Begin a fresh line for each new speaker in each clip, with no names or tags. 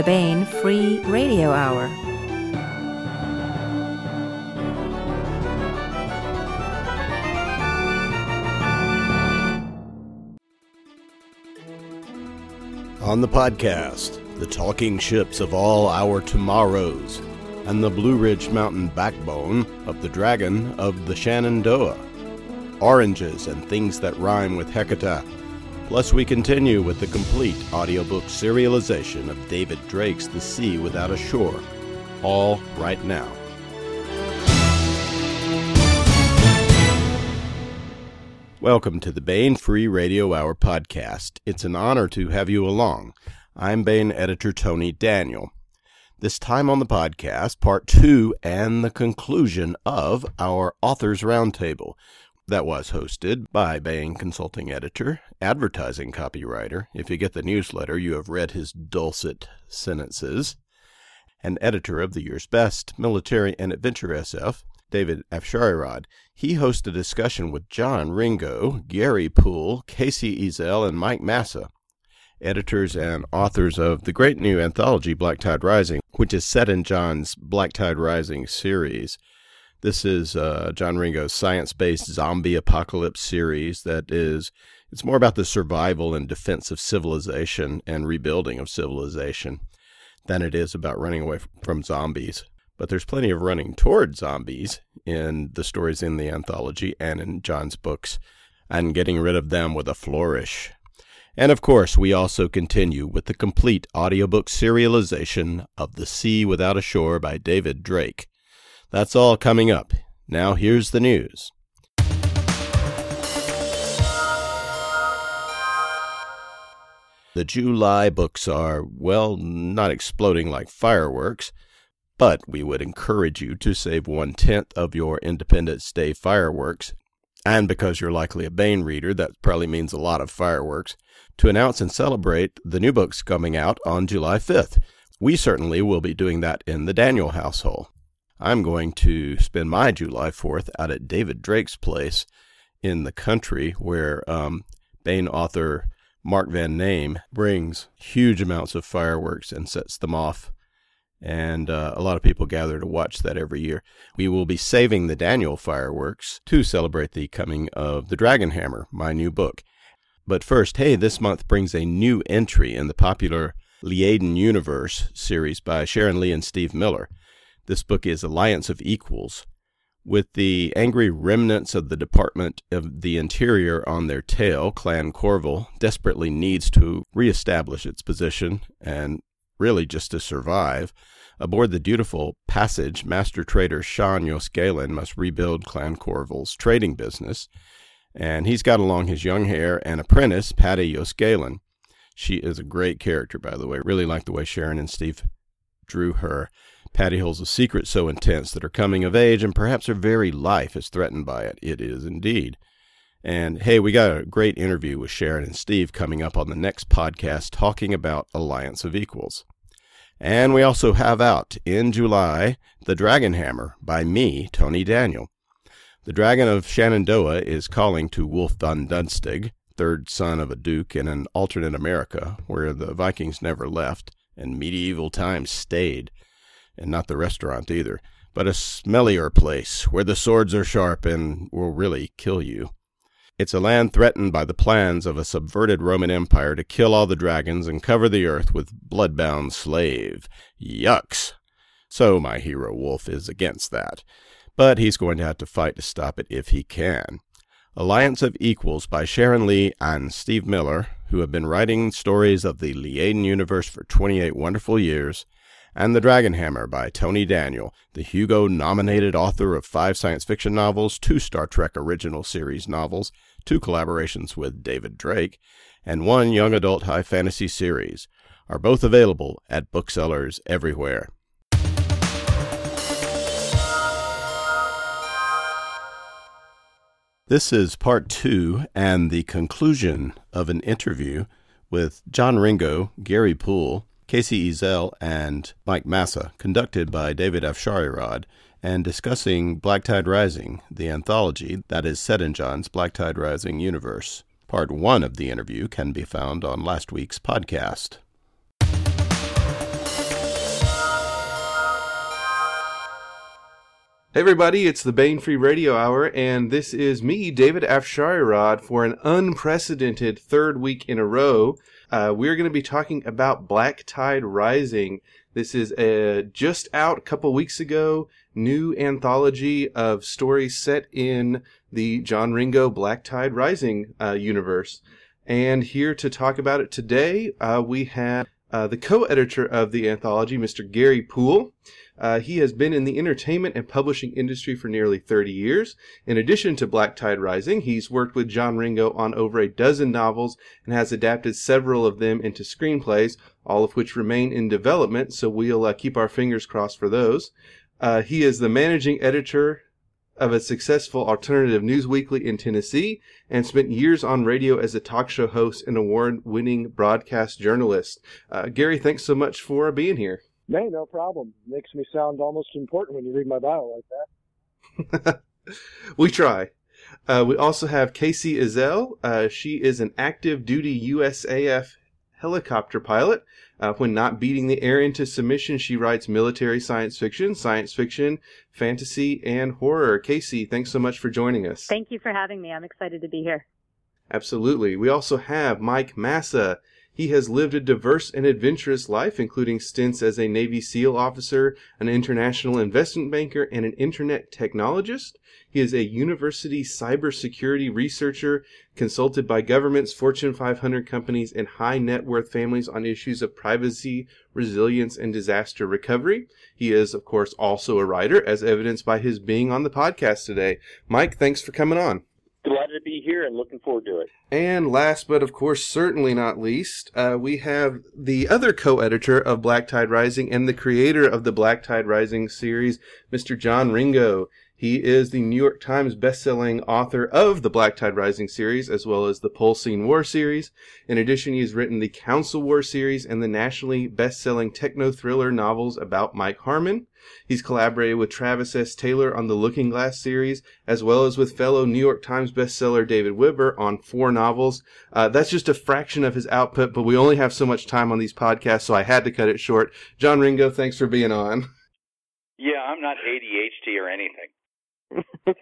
the Baen Free Radio Hour.
On the podcast, the talking ships of all our tomorrows, and the Blue Ridge Mountain backbone of the dragon of the Shenandoah, oranges and things that rhyme with Hecate. Plus, we continue with the complete audiobook serialization of David Drake's The Sea Without a Shore, all right now. Welcome to the Baen Free Radio Hour podcast. It's an honor to have you along. I'm Baen editor Tony Daniel. This time on the podcast, part two and the conclusion of our Authors Roundtable that was hosted by Baen Consulting Editor, advertising copywriter. If you get the newsletter, you have read his dulcet sentences, and editor of the year's best military and adventure SF, David Afsharirad. He hosted a discussion with John Ringo, Gary Poole, Kacey Ezell, and Mike Massa, editors and authors of the great new anthology Black Tide Rising, which is set in John's Black Tide Rising series. This is uh, John Ringo's science-based zombie apocalypse series that is it's more about the survival and defense of civilization and rebuilding of civilization than it is about running away from zombies. But there's plenty of running toward zombies in the stories in the anthology and in John's books, and getting rid of them with a flourish. And of course, we also continue with the complete audiobook serialization of The Sea Without a Shore by David Drake. That's all coming up. Now, here's the news. The July books are, well, not exploding like fireworks but we would encourage you to save one tenth of your Independence Day fireworks. And because you're likely a Baen reader, that probably means a lot of fireworks, to announce and celebrate the new books coming out on July 5th. We certainly will be doing that in the Daniel household. I'm going to spend my July 4th out at David Drake's place in the country where um, Baen author Mark Van Name brings huge amounts of fireworks and sets them off and uh, a lot of people gather to watch that every year. We will be saving the Daniel fireworks to celebrate the coming of The Dragon Hammer, my new book. But first, hey, this month brings a new entry in the popular Liaden Universe series by Sharon Lee and Steve Miller. This book is Alliance of Equals. With the angry remnants of the Department of the Interior on their tail, Clan Korval desperately needs to reestablish its position and really just to survive. Aboard the dutiful Passage, master trader Shan yos'Galan must rebuild Clan Korval's trading business, and he's got along his young heir and apprentice, Padi yos'Galan. She is a great character, by the way. Really like the way Sharon and Steve drew her. Padi holds a secret so intense that her coming of age and perhaps her very life is threatened by it. It is indeed. And hey, we got a great interview with Sharon and Steve coming up on the next podcast talking about Alliance of Equals. And we also have out in July The Dragon Hammer by me, Tony Daniel. The Dragon of Shenandoah is calling to Wolf von Dunstig, third son of a duke in an alternate America where the Vikings never left and medieval times stayed, and not the restaurant either, but a smellier place where the swords are sharp and will really kill you. It's a land threatened by the plans of a subverted Roman Empire to kill all the dragons and cover the earth with bloodbound slave. Yucks! So my hero Wolf is against that. But he's going to have to fight to stop it if he can. Alliance of Equals by Sharon Lee and Steve Miller, who have been writing stories of the Liaden universe for 28 wonderful years, and The Dragon Hammer by Tony Daniel, the Hugo nominated author of five science fiction novels, two Star Trek original series novels, two collaborations with David Drake, and one young adult high fantasy series, are both available at booksellers everywhere. This is part two and the conclusion of an interview with John Ringo, Gary Poole, Kacey Ezell and Mike Massa, conducted by David Afsharirad, and discussing Black Tide Rising, the anthology that is set in John's Black Tide Rising universe. Part one of the interview can be found on last week's podcast.
Hey everybody, it's the Baen Free Radio Hour, and this is me, David Afsharirad, for an unprecedented third week in a row uh, we're going to be talking about Black Tide Rising. This is a just out a couple weeks ago new anthology of stories set in the John Ringo Black Tide Rising uh, universe. And here to talk about it today, uh, we have uh, the co-editor of the anthology, Mr. Gary Poole. Uh, he has been in the entertainment and publishing industry for nearly 30 years. In addition to Black Tide Rising, he's worked with John Ringo on over a dozen novels and has adapted several of them into screenplays, all of which remain in development, so we'll uh, keep our fingers crossed for those. Uh, he is the managing editor of a successful alternative news weekly in Tennessee and spent years on radio as a talk show host and award winning broadcast journalist. Uh, Gary, thanks so much for being here.
Hey, no problem. Makes me sound almost important when you read my bio like
that. we try. Uh, we also have Kacey Ezell. Uh, she is an active duty USAF helicopter pilot. Uh, when not beating the air into submission, she writes military science fiction, science fiction, fantasy, and horror. Kacey, thanks so much for joining us.
Thank you for having me. I'm excited to be here.
Absolutely. We also have Mike Massa. He has lived a diverse and adventurous life, including stints as a Navy SEAL officer, an international investment banker, and an internet technologist. He is a university cybersecurity researcher, consulted by governments, Fortune 500 companies, and high net worth families on issues of privacy, resilience, and disaster recovery. He is, of course, also a writer, as evidenced by his being on the podcast today. Mike, thanks for coming on.
Glad to be here and looking forward to it.
And last but of course certainly not least, uh, we have the other co-editor of Black Tide Rising and the creator of the Black Tide Rising series, Mr. John Ringo. He is the New York Times bestselling author of the Black Tide Rising series, as well as the Posleen War series. In addition, he has written the Council War series and the nationally bestselling techno thriller novels about Mike Harmon. He's collaborated with Travis S. Taylor on the Looking Glass series, as well as with fellow New York Times bestseller David Weber on four novels. Uh, that's just a fraction of his output, but we only have so much time on these podcasts, so I had to cut it short. John Ringo, thanks for being on.
Yeah, I'm not ADHD or anything
if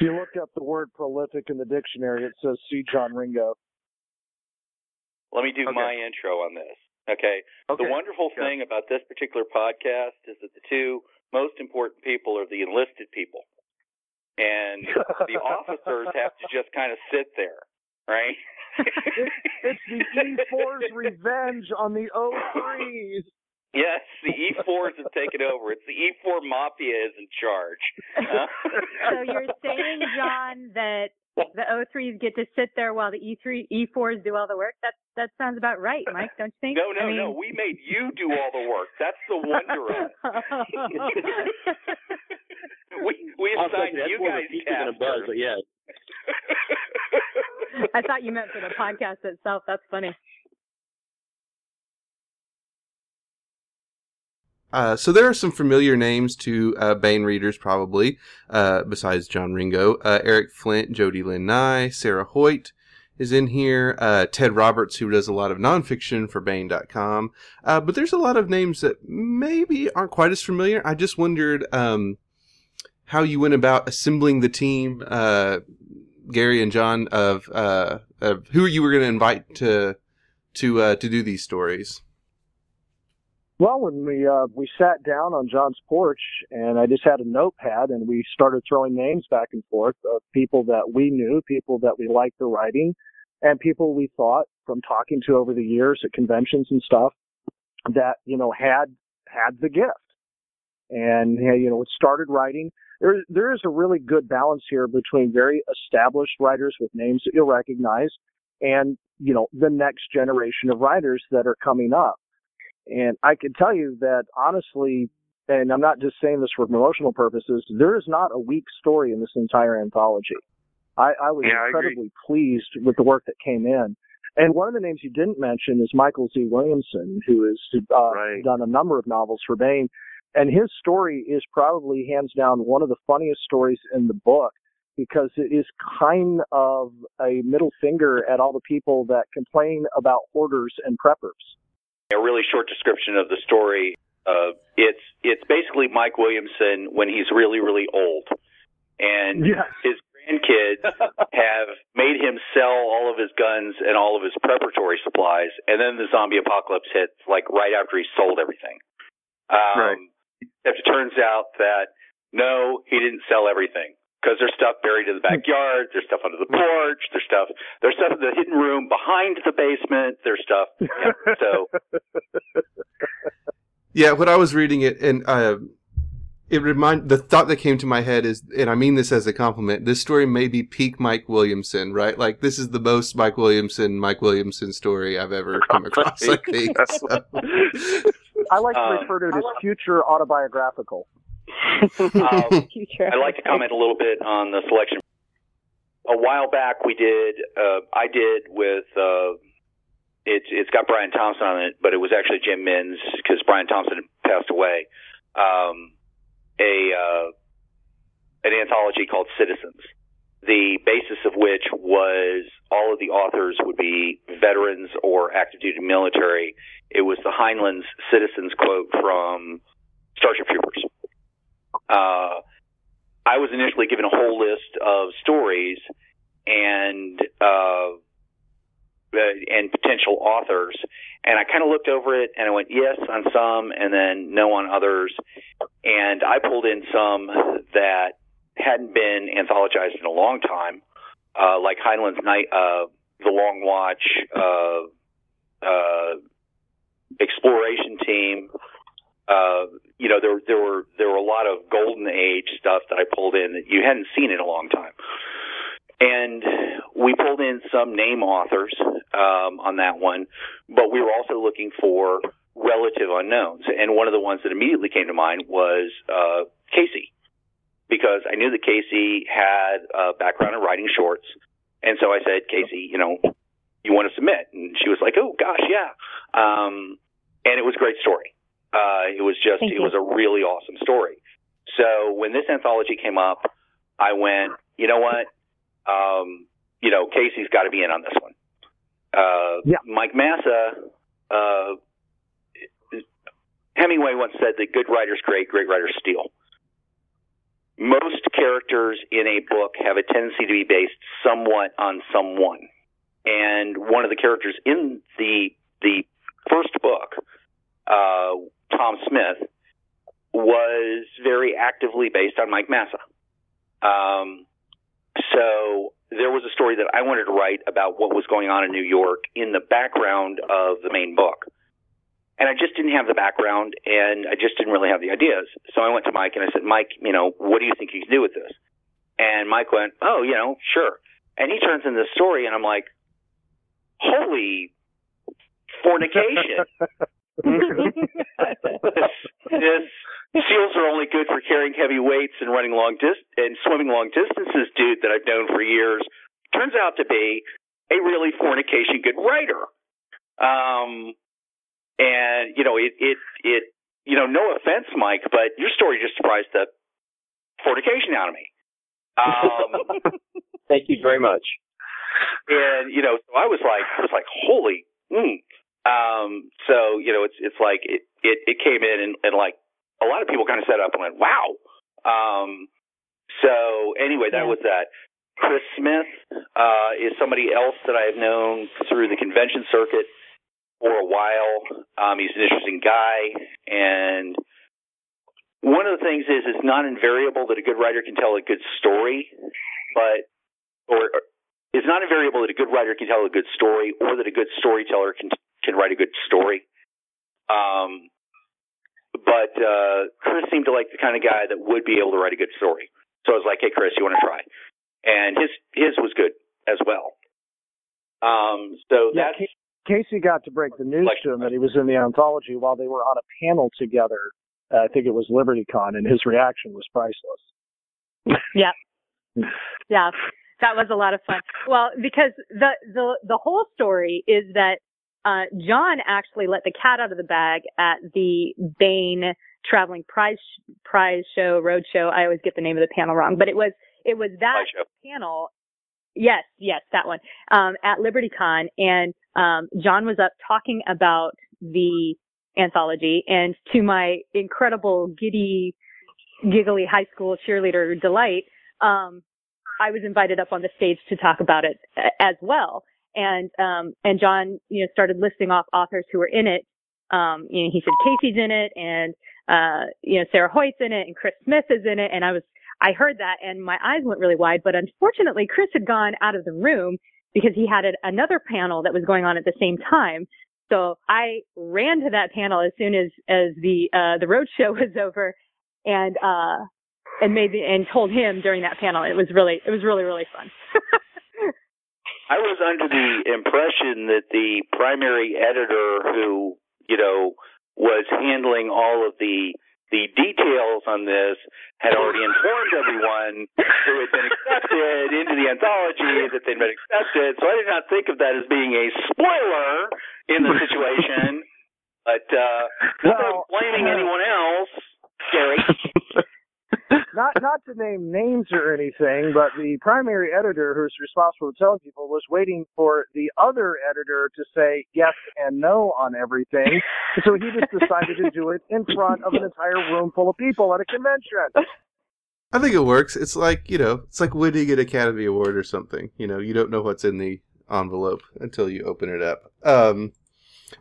you look up the word prolific in the dictionary, it says see John Ringo.
Let me do okay. my intro on this. Okay. okay. The wonderful sure. thing about this particular podcast is that the two most important people are the enlisted people. And the officers have to just kind of sit there, right?
it's, it's the E4's revenge on the O3s.
Yes, the E4s have taken over. It's the E4 mafia is in charge.
so you're saying, John, that the O3s get to sit there while the E3 E4s do all the work? That that sounds about right, Mike. Don't you think?
No, no, I mean... no. We made you do all the work. That's the wonder of it. Oh. we we assigned you guys
tasks. Buzz, but yeah.
I thought you meant for the podcast itself. That's funny.
Uh, so there are some familiar names to uh, Baen readers, probably, uh, besides John Ringo. Uh, Eric Flint, Jody Lynn Nye, Sarah Hoyt is in here. Uh, Ted Roberts, who does a lot of nonfiction for Baen.com. Uh, but there's a lot of names that maybe aren't quite as familiar. I just wondered um, how you went about assembling the team, Gary and John, of, of who you were going to invite to to to do these stories.
Well, when we uh, we sat down on John's porch, and I just had a notepad, and we started throwing names back and forth of people that we knew, people that we liked the writing, and people we thought from talking to over the years at conventions and stuff that you know had had the gift, and you know started writing. There there is a really good balance here between very established writers with names that you'll recognize, and you know the next generation of writers that are coming up and I can tell you that honestly, and I'm not just saying this for promotional purposes, there is not a weak story in this entire anthology. I, I was yeah, incredibly I pleased with the work that came in. And one of the names you didn't mention is Michael Z. Williamson, who has uh, right. done a number of novels for Baen. And his story is probably hands down one of the funniest stories in the book because it is kind of a middle finger at all the people that complain about hoarders and preppers
a really short description of the story. uh, it's it's basically Mike Williamson when he's really really old, and
yes.
his grandkids have made him sell all of his guns and all of his preparatory supplies, and then the zombie apocalypse hits like right after he sold everything. Um,
Right.
It turns out that no, he didn't sell everything because there's stuff buried in the backyard, there's stuff under the porch, there's stuff, there's stuff in the hidden room behind the basement, there's stuff. Yeah, so
Yeah, when I was reading it, and uh, it remind the thought that came to my head is, and I mean this as a compliment. This story may be peak Mike Williamson, right? Like this is the most Mike Williamson, Mike Williamson story I've ever come across. I think. So.
I like to
Um,
refer to it as future autobiographical.
Um, I'd like to comment a little bit on the selection. A while back, we did. Uh, I did with. Uh, it's it's got Brian Thomsen on it, but it was actually Jim Minz because Brian Thomsen had passed away. Um, a uh, an anthology called Citizens, the basis of which was all of the authors would be veterans or active duty military. It was the Heinlein's Citizens quote from Starship Troopers. Uh, I was initially given a whole list of stories and uh, uh, and potential authors, and I kind of looked over it and I went yes on some, and then no on others, and I pulled in some that hadn't been anthologized in a long time, uh, like Heinlein's Night, uh, The Long Watch, uh, uh, Exploration Team. You know, there there were there were a lot of golden age stuff that I pulled in that you hadn't seen in a long time, and we pulled in some name authors um, on that one, but we were also looking for relative unknowns, and one of the ones that immediately came to mind was uh, Kacey, because I knew that Kacey had a background in writing shorts, and so I said, Kacey, you know, you want to submit? And she was like, oh gosh, yeah, um, and it was a great story. Uh, it was just,
Thank
it
you.
was a really awesome story. So when this anthology came up, I went, you know what? Um, you know, Kacey's got to be in on this one. Uh,
Yeah.
Mike Massa, uh, Hemingway once said that good writers create, great writers steal. Most characters in a book have a tendency to be based somewhat on someone. And one of the characters in the the first book, uh, Tom Smith, was very actively based on Mike Massa. Um, so there was a story that I wanted to write about what was going on in New York in the background of the main book. And I just didn't have the background and I just didn't really have the ideas. So I went to Mike and I said, Mike, you know, what do you think you can do with this? And Mike went, oh, you know, sure. And he turns in this story and I'm like, holy fornication. this, this seals are only good for carrying heavy weights and running long dis- and swimming long distances, dude, that I've known for years. Turns out to be a really fornication good writer. Um, and you know, it, it, it, you know, no offense, Mike, but your story just surprised the fornication out of me. Um,
Thank you very much.
and you know, so I was like, I was like, holy. Mm. Um, so you know, it's it's like it it, it came in and, and like a lot of people kind of set up and went, wow. Um, so anyway, that was that. Chris Smith uh, is somebody else that I have known through the convention circuit for a while. Um, he's an interesting guy, and one of the things is it's not invariable that a good writer can tell a good story, but or or it's not invariable that a good writer can tell a good story, or that a good storyteller can can write a good story. Um, but uh, Chris seemed to like the kind of guy that would be able to write a good story. So I was like, "Hey, Chris, you want to try?" And his his was good as well. Um, so
Yeah,
that's
Kacey got to break the news
Like-
to him that he was in the anthology while they were on a panel together. Uh, I think it was LibertyCon, and his reaction was priceless.
Yeah. Yeah. That was a lot of fun. Well, because the the the whole story is that uh John actually let the cat out of the bag at the Baen traveling prize prize show, road show. I always get the name of the panel wrong, but it was it was that panel. Yes, yes, that one. Um, at LibertyCon and um, John was up talking about the anthology. And to my incredible giddy, giggly high school cheerleader delight, um, I was invited up on the stage to talk about it as well. And, um, and John, you know, started listing off authors who were in it. Um, you know, he said Kacey's in it and, uh, you know, Sarah Hoyt's in it and Chris Smith is in it. And I was, I heard that and my eyes went really wide, but unfortunately Chris had gone out of the room because he had a, another panel that was going on at the same time. So I ran to that panel as soon as, as the, uh, the road show was over and, uh, and made the, and told him during that panel. It was really, it was really, really fun.
I was under the impression that the primary editor who, you know, was handling all of the the details on this had already informed everyone who had been accepted into the anthology that they'd been accepted. So I did not think of that as being a spoiler in the situation. But uh, without blaming anyone else, Gary.
not not to name names or anything, but the primary editor who's responsible for telling people was waiting for the other editor to say yes and no on everything. so he just decided to do it in front of an entire room full of people at a convention.
I think it works. It's like, you know, it's like winning an Academy Award or something. You know, you don't know what's in the envelope until you open it up. Um,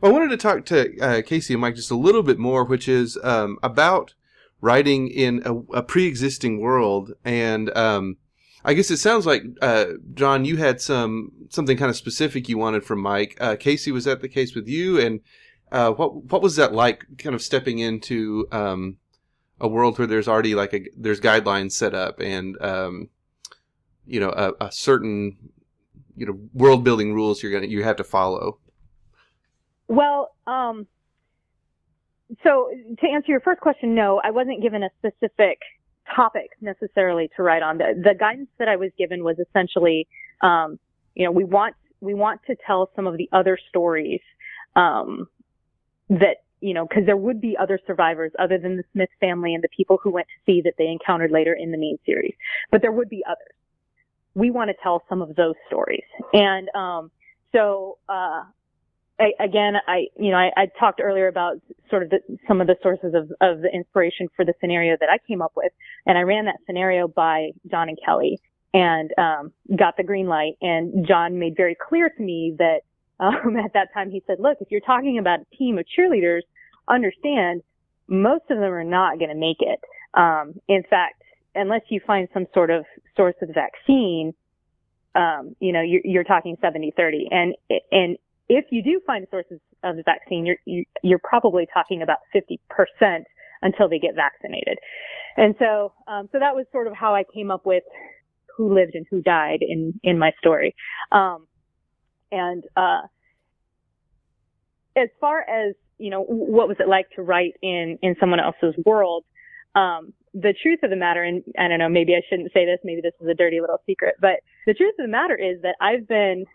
I wanted to talk to uh, Casey and Mike just a little bit more, which is um, about writing in a, a pre-existing world and um, I guess it sounds like uh, John, you had some something kind of specific you wanted from Mike. Uh, Kacey, was that the case with you? And uh, what what was that like? Kind of stepping into um, a world where there's already like a there's guidelines set up and um, you know a, a, certain you know world building rules you're gonna you have to follow.
Well, um, so to answer your first question, no, I wasn't given a specific topic necessarily to write on. The, the guidance that I was given was essentially, um, you know, we want we want to tell some of the other stories um, that you know, because there would be other survivors other than the Smith family and the people who went to sea that they encountered later in the main series, but there would be others. We want to tell some of those stories, and um, so uh, I, again, I, you know, I, I, talked earlier about sort of the, some of the sources of, of the inspiration for the scenario that I came up with. And I ran that scenario by John and Kelly and, um, got the green light. And John made very clear to me that, um, at that time he said, look, if you're talking about a team of cheerleaders, understand most of them are not going to make it. Um, in fact, unless you find some sort of source of vaccine, um, you know, you're, you're talking 70, 30. And, and if you do find sources of the vaccine, you're, you, are you are probably talking about 50% until they get vaccinated. And so, um, so that was sort of how I came up with who lived and who died in, in my story. Um, and, uh, as far as, you know, what was it like to write in, in someone else's world? Um, the truth of the matter, and I don't know, maybe I shouldn't say this, maybe this is a dirty little secret, but the truth of the matter is that I've been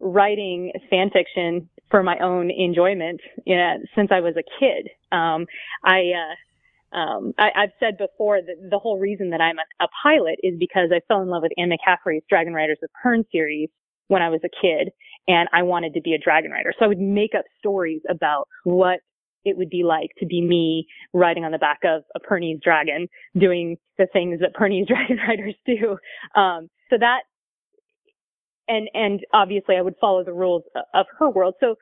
writing fan fiction for my own enjoyment you know, since I was a kid. Um, I, uh, um, I, have said before that the whole reason that I'm a, a, pilot is because I fell in love with Anne McCaffrey's Dragon Riders of Pern series when I was a kid, and I wanted to be a dragon rider. So I would make up stories about what it would be like to be me riding on the back of a Pernese dragon, doing the things that Pernese dragon riders do. Um, so that and and obviously I would follow the rules of her world. So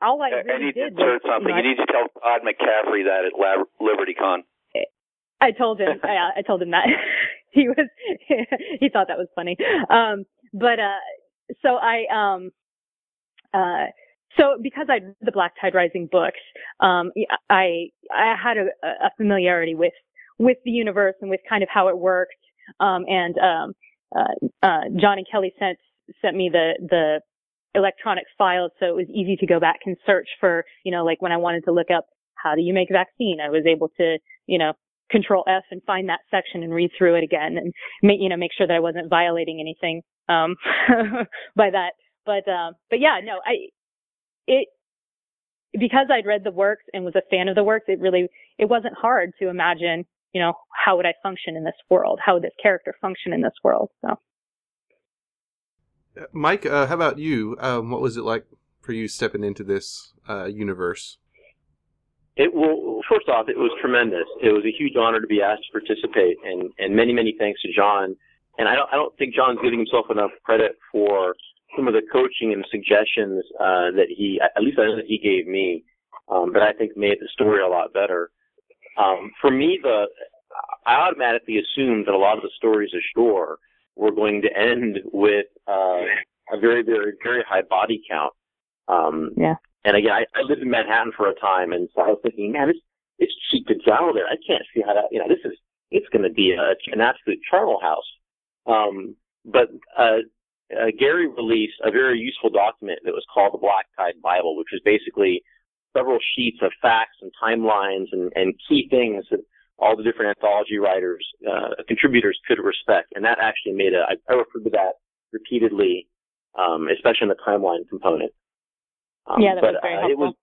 all I really
and you
did
was, something. You, know, you need to tell Todd McCaffrey that at La- LibertyCon.
I told him. I, I told him that he was. he thought that was funny. Um, but uh, so I um, uh, so because I read the Black Tide Rising books, um, I I had a, a familiarity with with the universe and with kind of how it worked. Um, and um, uh, uh, John and Kelly sent sent me the the electronic files, so it was easy to go back and search for, you know, like when I wanted to look up how do you make a vaccine, I was able to, you know, control F and find that section and read through it again and make, you know, make sure that I wasn't violating anything, um, by that. But, um, but yeah, no, I, it, because I'd read the works and was a fan of the works, it really, it wasn't hard to imagine, you know, how would I function in this world? How would this character function in this world? So.
Mike, uh, how about you? Um, what was it like for you stepping into this uh, universe?
It well, first off, it was tremendous. It was a huge honor to be asked to participate, and and many many thanks to John. And I don't I don't think John's giving himself enough credit for some of the coaching and suggestions uh, that he at least I know that he gave me um, that I think made the story a lot better. Um, for me, the I automatically assumed that a lot of the stories ashore were going to end with uh, a very, very, very high body count. Um,
yeah.
And again, I, I lived in Manhattan for a time, and so I was thinking, man, it's it's cheap to travel there. I can't see how that. You know, this is it's going to be a, an absolute charnel house. Um, but uh, uh, Gary released a very useful document that was called the Black Tide Bible, which was basically several sheets of facts and timelines and, and key things that all the different anthology writers, uh, contributors could respect. And that actually made a, I, I referred to that repeatedly, um, especially in the timeline component.
Um, yeah, that
but,
was very
uh,
helpful.
It was,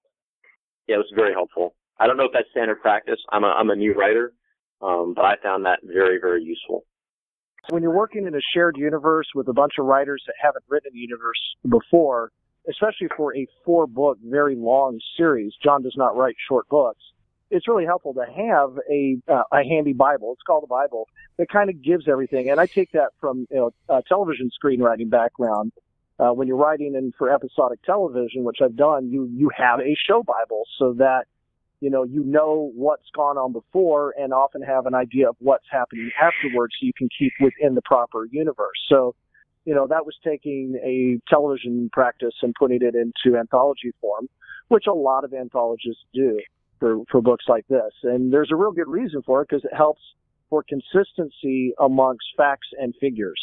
yeah, it was very helpful. I don't know if that's standard practice. I'm a, I'm a new writer, um, but I found that very, very useful.
When you're working in a shared universe with a bunch of writers that haven't written in the universe before, especially for a four book, very long series, John does not write short books it's really helpful to have a uh, a handy Bible. It's called a Bible that kind of gives everything. And I take that from you know a television screenwriting background. Uh, when you're writing in for episodic television, which I've done, you you have a show Bible so that you know you know what's gone on before and often have an idea of what's happening afterwards, so you can keep within the proper universe. So you know, that was taking a television practice and putting it into anthology form, which a lot of anthologists do for, for books like this. And there's a real good reason for it because it helps for consistency amongst facts and figures.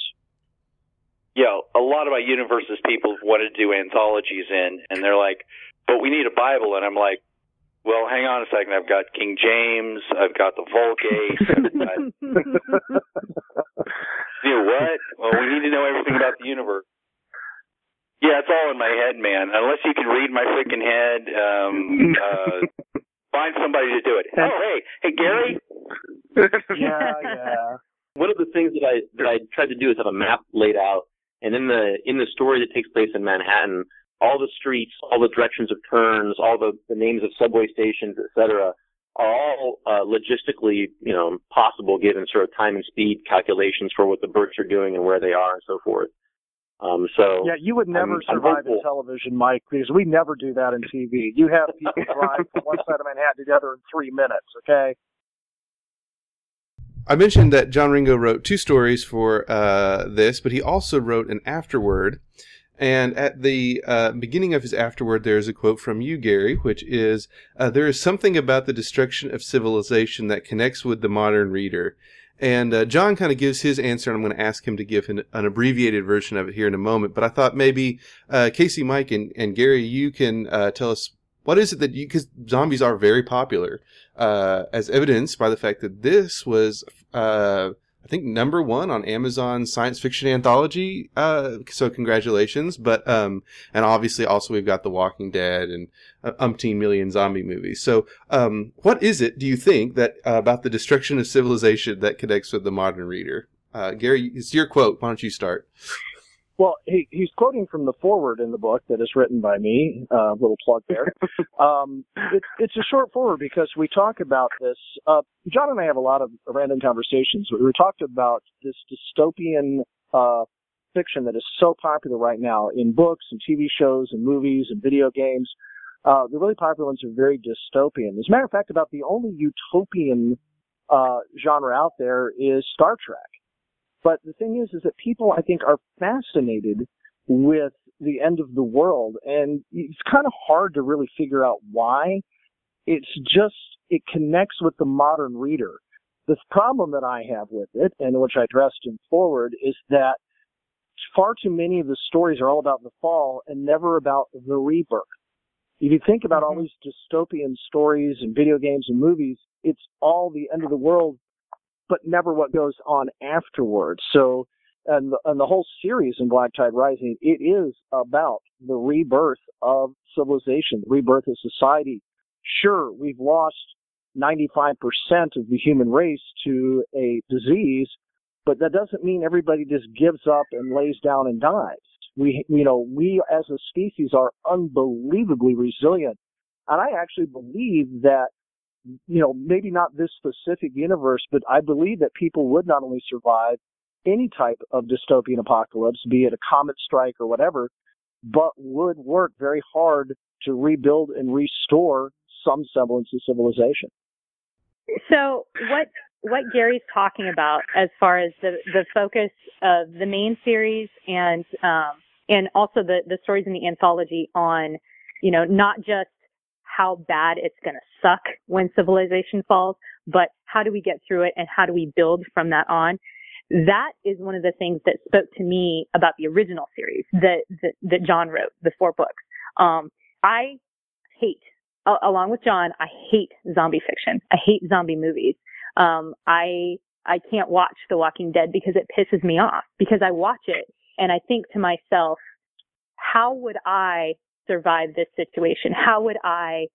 Yeah, a lot of my universes people want to do anthologies in, and they're like, but we need a Bible. And I'm like, well, hang on a second. I've got King James. I've got the Vulgate. you know what? Well, we need to know everything about the universe. Yeah, it's all in my head, man. Unless you can read my freaking head, um, uh, Find somebody to do it. Oh, hey, hey, Gary.
yeah, yeah.
One of the things that I that I tried to do is have a map laid out, and in the in the story that takes place in Manhattan, all the streets, all the directions of turns, all the, the names of subway stations, etc., are all uh, logistically, you know, possible given sort of time and speed calculations for what the birds are doing and where they are and so forth. Um, so
yeah, you would never
I'm,
survive
I'm
in television, Mike, because we never do that in TV. You have people drive from one side of Manhattan to the other in three minutes. Okay.
I mentioned that John Ringo wrote two stories for uh, this, but he also wrote an afterword. And at the uh, beginning of his afterword, there is a quote from you, Gary, which is uh, There is something about the destruction of civilization that connects with the modern reader. And uh, John kind of gives his answer, and I'm going to ask him to give an, an, abbreviated version of it here in a moment. But I thought maybe uh, Kacey, Mike, and, and Gary, you can uh, tell us what is it that you because zombies are very popular, uh, as evidenced by the fact that this was uh, I think number one on Amazon science fiction anthology. Uh, so congratulations. But, um, and obviously also we've got The Walking Dead and umpteen million zombie movies. So, um, what is it, do you think, that uh, about the destruction of civilization that connects with the modern reader? Uh, Gary, it's your quote. Why don't you start?
Well, he, he's quoting from the foreword in the book that is written by me. Uh, little plug there. um, it, it's a short foreword because we talk about this. Uh, John and I have a lot of random conversations. We were talked about this dystopian uh, fiction that is so popular right now in books and TV shows and movies and video games. Uh, the really popular ones are very dystopian. As a matter of fact, about the only utopian uh, genre out there is Star Trek. But the thing is, is that people, I think, are fascinated with the end of the world, and it's kind of hard to really figure out why. It's just, it connects with the modern reader. The problem that I have with it, and which I addressed in Forward, is that far too many of the stories are all about the fall and never about the rebirth. If you think about mm-hmm. all these dystopian stories and video games and movies, it's all the end of the world but never what goes on afterwards. So, and the, and the whole series in Black Tide Rising, it is about the rebirth of civilization, the rebirth of society. Sure, we've lost 95% of the human race to a disease, but that doesn't mean everybody just gives up and lays down and dies. We, you know, we as a species are unbelievably resilient. And I actually believe that you know, maybe not this specific universe, but I believe that people would not only survive any type of dystopian apocalypse, be it a comet strike or whatever, but would work very hard to rebuild and restore some semblance of civilization.
So what what Gary's talking about as far as the the focus of the main series and um, and also the the stories in the anthology on you know not just how bad it's going to suck when civilization falls, but how do we get through it and how do we build from that on? That is one of the things that spoke to me about the original series that that, that John wrote, the four books. Um, I hate, uh, along with John, I hate zombie fiction. I hate zombie movies. Um, I I can't watch The Walking Dead because it pisses me off because I watch it and I think to myself, how would I survive this situation? How would I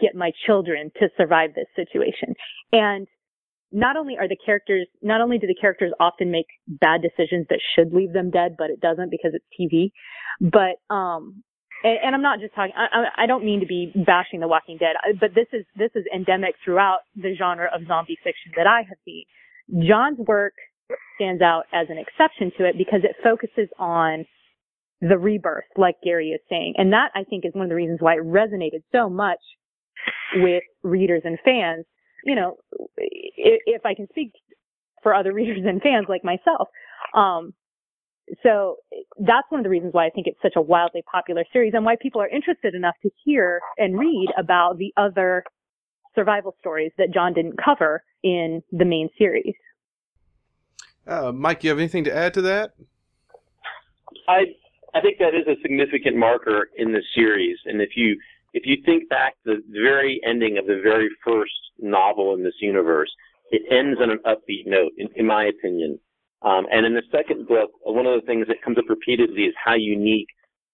get my children to survive this situation? And not only are the characters, not only do the characters often make bad decisions that should leave them dead, but it doesn't because it's TV, but, um, and, and I'm not just talking, I, I don't mean to be bashing The Walking Dead, but this is, this is endemic throughout the genre of zombie fiction that I have seen. John's work stands out as an exception to it because it focuses on the rebirth, like Gary is saying. And that I think is one of the reasons why it resonated so much with readers and fans. You know, if, if I can speak for other readers and fans like myself. Um, so that's one of the reasons why I think it's such a wildly popular series and why people are interested enough to hear and read about the other survival stories that John didn't cover in the main series.
Uh, Mike, you have anything to add to that?
I I think that is a significant marker in the series, and if you if you think back to the very ending of the very first novel in this universe, it ends on an upbeat note, in, in my opinion. Um, and in the second book, one of the things that comes up repeatedly is how unique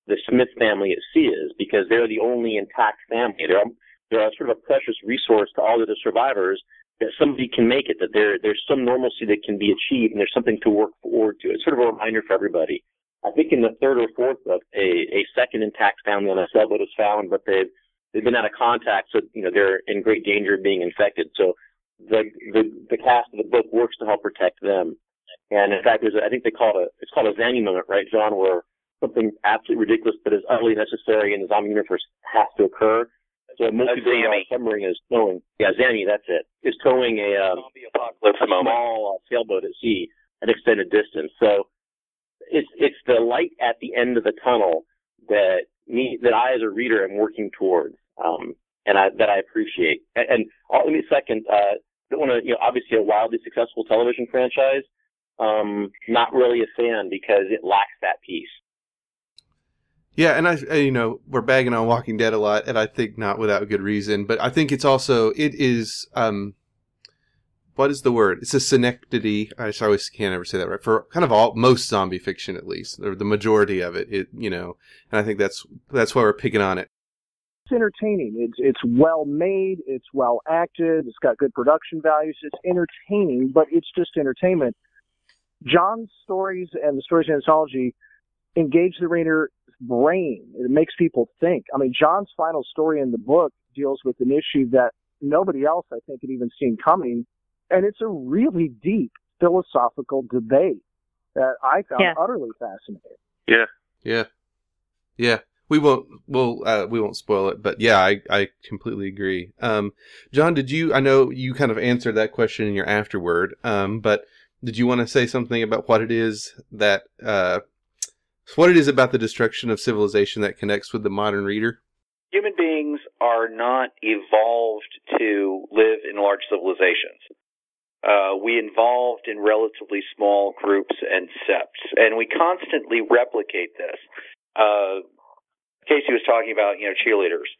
the Smith family at sea is, because they're the only intact family. They're, they're sort of a precious resource to all of the survivors, that somebody can make it, that there there's some normalcy that can be achieved, and there's something to work forward to. It's sort of a reminder for everybody. I think in the third or fourth book, a, a second intact family on a sailboat is found, but they've they've been out of contact, so you know they're in great danger of being infected. So the the, the cast of the book works to help protect them. And in fact, there's a, I think they call it a it's called a Zanny moment, right, John, where something absolutely ridiculous but is utterly necessary in the zombie universe has to occur. So a multi-billion submarine is towing. Yeah, Zanny, that's it. Is towing a, uh,
apocalypse
a small uh, sailboat at sea at extended distance. So it's it's the light at the end of the tunnel that me that I as a reader am working towards, um, and I that I appreciate. And, and uh, let me second. Uh, don't want to you know obviously a wildly successful television franchise. Um, not really a fan because it lacks that piece.
Yeah, and I, you know, we're bagging on Walking Dead a lot, and I think not without good reason. But I think it's also it is, um, what is the word? It's a synecdoche. I always can't ever say that right for kind of all most zombie fiction, at least, or the majority of it. It, you know, and I think that's that's why we're picking on it.
It's entertaining. It's it's well made. It's well acted. It's got good production values. It's entertaining, but it's just entertainment. John's stories and the stories in anthology engage the reader brain. It makes people think. I mean, John's final story in the book deals with an issue that nobody else, I think, had even seen coming. And it's a really deep philosophical debate that I found yeah. utterly fascinating.
Yeah. Yeah. Yeah. We won't we'll uh, we won't spoil it, but yeah, I, I completely agree. Um, John, did you I know you kind of answered that question in your afterword, um, but did you want to say something about what it is that uh, what it is about the destruction of civilization that connects with the modern reader?
Human beings are not evolved to live in large civilizations. Uh, we involved in relatively small groups and septs, and we constantly replicate this. Uh, Kacey was talking about, you know, cheerleaders.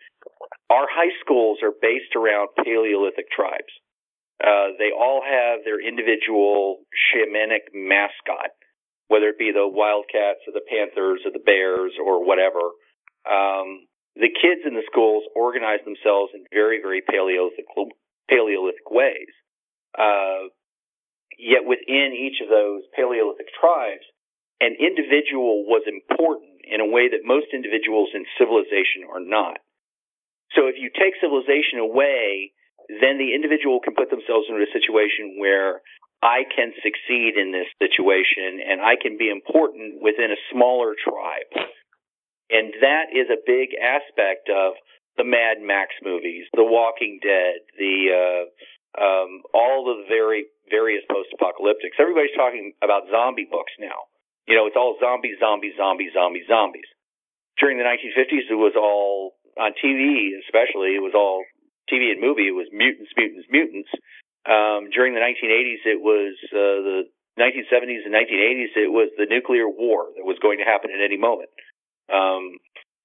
Our high schools are based around Paleolithic tribes. Uh, they all have their individual shamanic mascot whether it be the Wildcats or the Panthers or the Bears or whatever. Um, the kids in the schools organize themselves in very, very Paleolithic, Paleolithic ways. Uh, yet within each of those Paleolithic tribes, an individual was important in a way that most individuals in civilization are not. So if you take civilization away, then the individual can put themselves into a situation where I can succeed in this situation and I can be important within a smaller tribe. And that is a big aspect of the Mad Max movies, The Walking Dead, the uh, um, all the very various post-apocalyptics. Everybody's talking about zombie books now. You know, it's all zombies, zombies, zombies, zombies, zombies. During the 1950s, it was all on TV, especially. It was all TV and movie. It was mutants, mutants, mutants. Um, during the 1980s, it was uh, the 1970s and 1980s. It was the nuclear war that was going to happen at any moment. Um,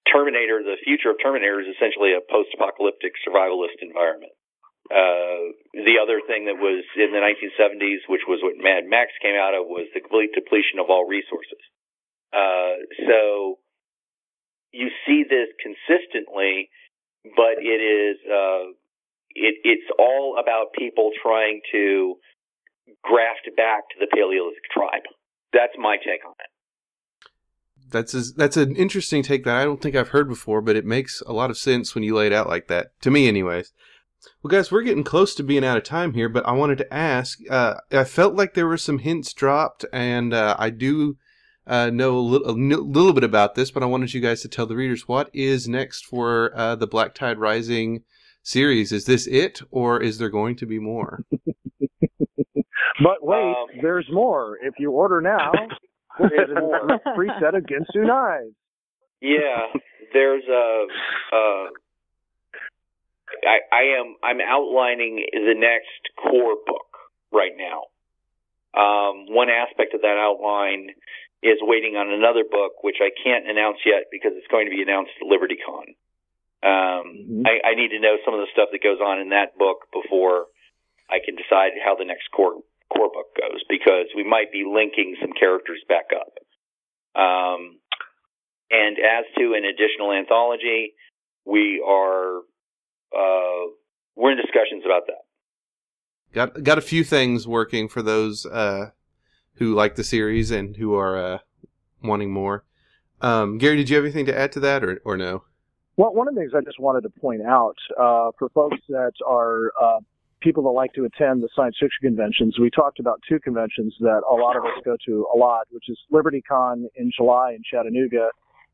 Terminator, the future of Terminator is essentially a post-apocalyptic survivalist environment. Uh, the other thing that was in the 1970s, which was what Mad Max came out of, was the complete depletion of all resources. Uh, so you see this consistently, but it is uh, it, it's all about people trying to graft back to the Paleolithic tribe. That's my take on it.
That's a, that's an interesting take that I don't think I've heard before, but it makes a lot of sense when you lay it out like that. To me, anyways. Well, guys, we're getting close to being out of time here, but I wanted to ask. Uh, I felt like there were some hints dropped, and uh, I do uh, know a little, a little, bit about this, but I wanted you guys to tell the readers what is next for uh, the Black Tide Rising series. Is this it, or is there going to be more?
but wait, um, there's more. If you order now, there's more. free set of Ginsu knives.
Yeah, there's a. I, I am. I'm outlining the next core book right now. Um, one aspect of that outline is waiting on another book, which I can't announce yet because it's going to be announced at LibertyCon. Um, mm-hmm. I, I need to know some of the stuff that goes on in that book before I can decide how the next core core book goes because we might be linking some characters back up. Um, and as to an additional anthology, we are uh, we're in discussions about that.
Got got a few things working for those uh, who like the series and who are uh, wanting more. Um, Gary, did you have anything to add to that, or or no?
Well, one of the things I just wanted to point out uh, for folks that are uh, people that like to attend the science fiction conventions, we talked about two conventions that a lot of us go to a lot, which is LibertyCon in July in Chattanooga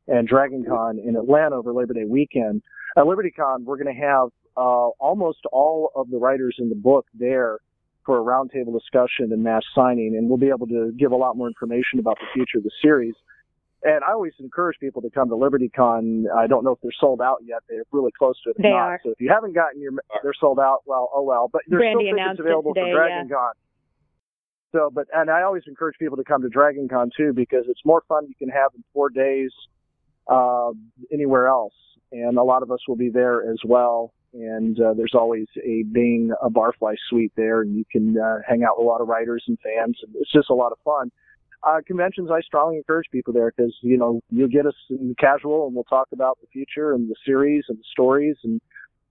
and DragonCon in Atlanta over Labor Day weekend. At LibertyCon, we're going to have uh, almost all of the writers in the book there for a roundtable discussion and mass signing, and we'll be able to give a lot more information about the future of the series. And I always encourage people to come to LibertyCon. I don't know if they're sold out yet. They're really close to it.
They
not.
are.
So if you haven't gotten your, they're sold out. Well, oh well. But there's
Brandy
still tickets available
today,
for DragonCon. Yeah. So, but and I always encourage people to come to DragonCon too because it's more fun you can have in four days uh, anywhere else. And a lot of us will be there as well. And uh, there's always a Baen a Barfly suite there, and you can uh, hang out with a lot of writers and fans. And it's just a lot of fun uh, conventions, I strongly encourage people there because you know you'll get us in casual, and we'll talk about the future and the series and the stories, and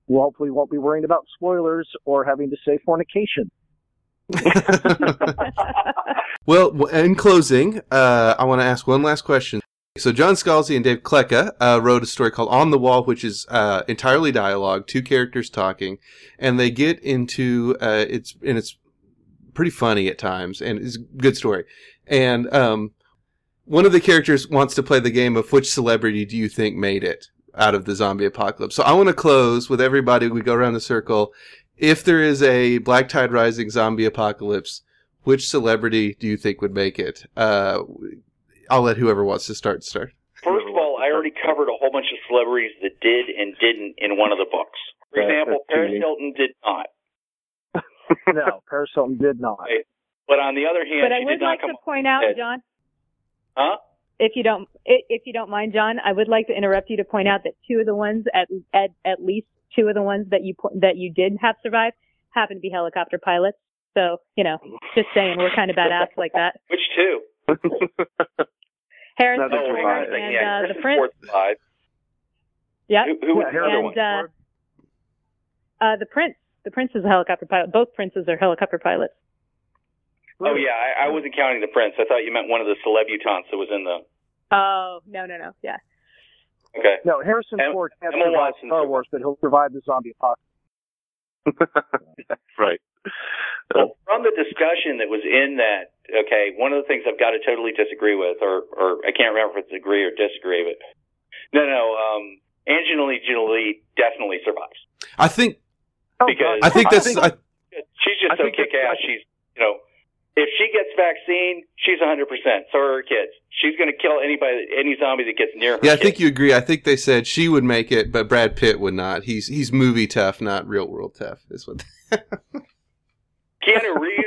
we'll hopefully won't be worrying about spoilers or having to say fornication.
well, in closing, uh, I want to ask one last question. So John Scalzi and Dave Klecka uh, wrote a story called On the Wall, which is uh, entirely dialogue, two characters talking, and they get into uh, it's and it's pretty funny at times, and it's a good story. And um, one of the characters wants to play the game of which celebrity do you think made it out of the zombie apocalypse. So I want to close with everybody. We go around the circle. If there is a Black Tide Rising zombie apocalypse, which celebrity do you think would make it? Uh, I'll let whoever wants to start start.
First of all, I already covered a whole bunch of celebrities that did and didn't in one of the books. For example, Paris Hilton did not.
no, Paris Hilton did not.
But on the other hand,
but I would like to point out, John.
Huh?
If you don't, if you don't mind, John, I would like to interrupt you to point out that two of the ones, at at at least two of the ones that you that you did have survive, happen to be helicopter pilots. So you know, just saying, we're kind of badass like that.
Which two?
Harrison no, Ford and yeah, uh, the Prince.
Yeah. Who, who
yeah, and uh, uh, the Prince. The Prince is a helicopter pilot. Both princes are helicopter pilots.
Oh yeah, I, I wasn't counting the prince. I thought you meant one of the celebutants that was in the.
Oh no no no yeah.
Okay.
No, Harrison Ford can't survive Star Wars, but he'll survive the zombie apocalypse.
right.
Well, from the discussion that was in that, okay, one of the things I've got to totally disagree with, or, or I can't remember if it's agree or disagree, but no, no, um, Angelina Jolie definitely survives.
I think
oh, because
I think that's I think,
she's just I so kick ass. She's you know if she gets vaccine, she's 100%. So are her kids. She's going to kill anybody, any zombie that gets near her.
Yeah, I think you agree. I think they said she would make it, but Brad Pitt would not. He's he's movie tough, not real world tough. Is what.
Keanu Reeves.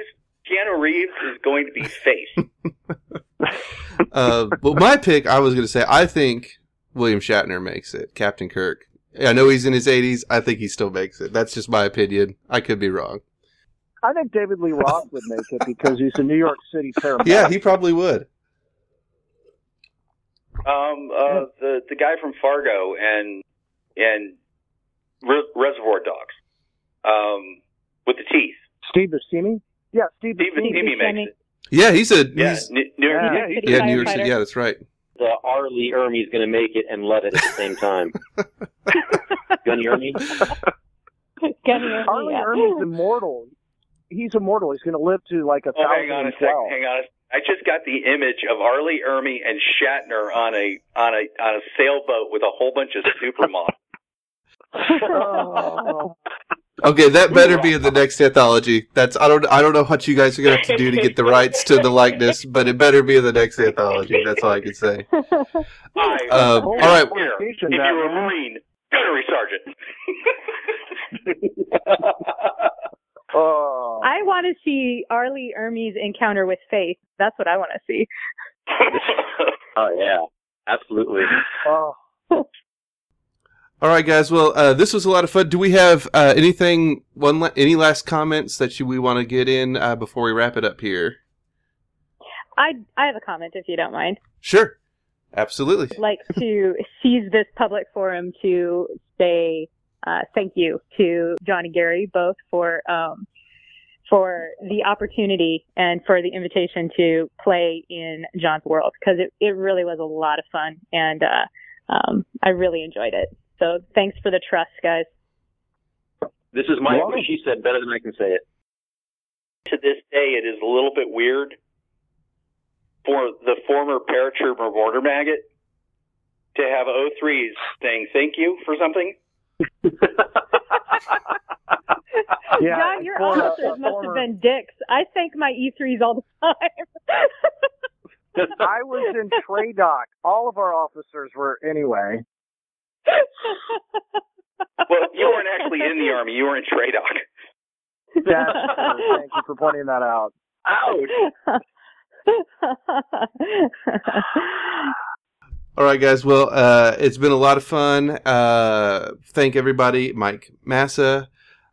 Keanu Reeves is going to be face.
uh, but my pick, I was going to say, I think William Shatner makes it. Captain Kirk. I know he's in his 80s. I think he still makes it. That's just my opinion. I could be wrong.
I think David Lee Roth would make it because he's a New York City paramedic.
Yeah, he probably would.
Um, uh, the the guy from Fargo and and Re- Reservoir Dogs, um, with the teeth.
Steve Buscemi. Yeah, Steve,
Steve Buscemi makes it.
Yeah, he's a
yeah,
he's,
New York,
yeah, yeah, yeah New York City. Yeah, that's right.
The R. Lee Ermey's going to make it and let it at the same time. Gunny Ermey.
Gunny Ermey.
R. Lee Ermey's immortal he's immortal. He's going to live to like a
oh,
thousand.
Hang on a second. Hang on. I just got the image of R. Lee Ermey and Shatner on a on a on a sailboat with a whole bunch of supermodels.
oh. Okay, that better be in the next anthology. That's I don't I don't know what you guys are gonna have to do to get the rights to the likeness, but it better be in the next anthology. That's all I can say.
I,
um, all right.
If you're a Marine, gunnery sergeant.
Oh.
I want to see R. Lee Ermey's encounter with Faith. That's what I want to see.
oh yeah, absolutely.
Oh.
All right, guys. Well, uh, this was a lot of fun. Do we have uh, anything? One, la- any last comments that you, we want to get in uh, before we wrap it up here?
I I have a comment if you don't mind.
Sure, absolutely.
I'd like to seize this public forum to say uh, thank you to John and Gary both for um, for the opportunity and for the invitation to play in John's world because it, it really was a lot of fun and uh, um, I really enjoyed it. So thanks for the trust, guys.
This is my what she said better than I can say it.
To this day, it is a little bit weird for the former paratrooper mortar maggot to have O3s saying thank you for something
yeah, John, your officers uh, must former... have been dicks. I thank my E3s all the time.
I was in TRADOC. All of our officers were anyway.
Well, you weren't actually in the army. You were in TRADOC.
That's true. Thank you for pointing that out.
Ouch.
All right, guys. Well, uh, it's been a lot of fun. Uh, thank everybody, Mike Massa,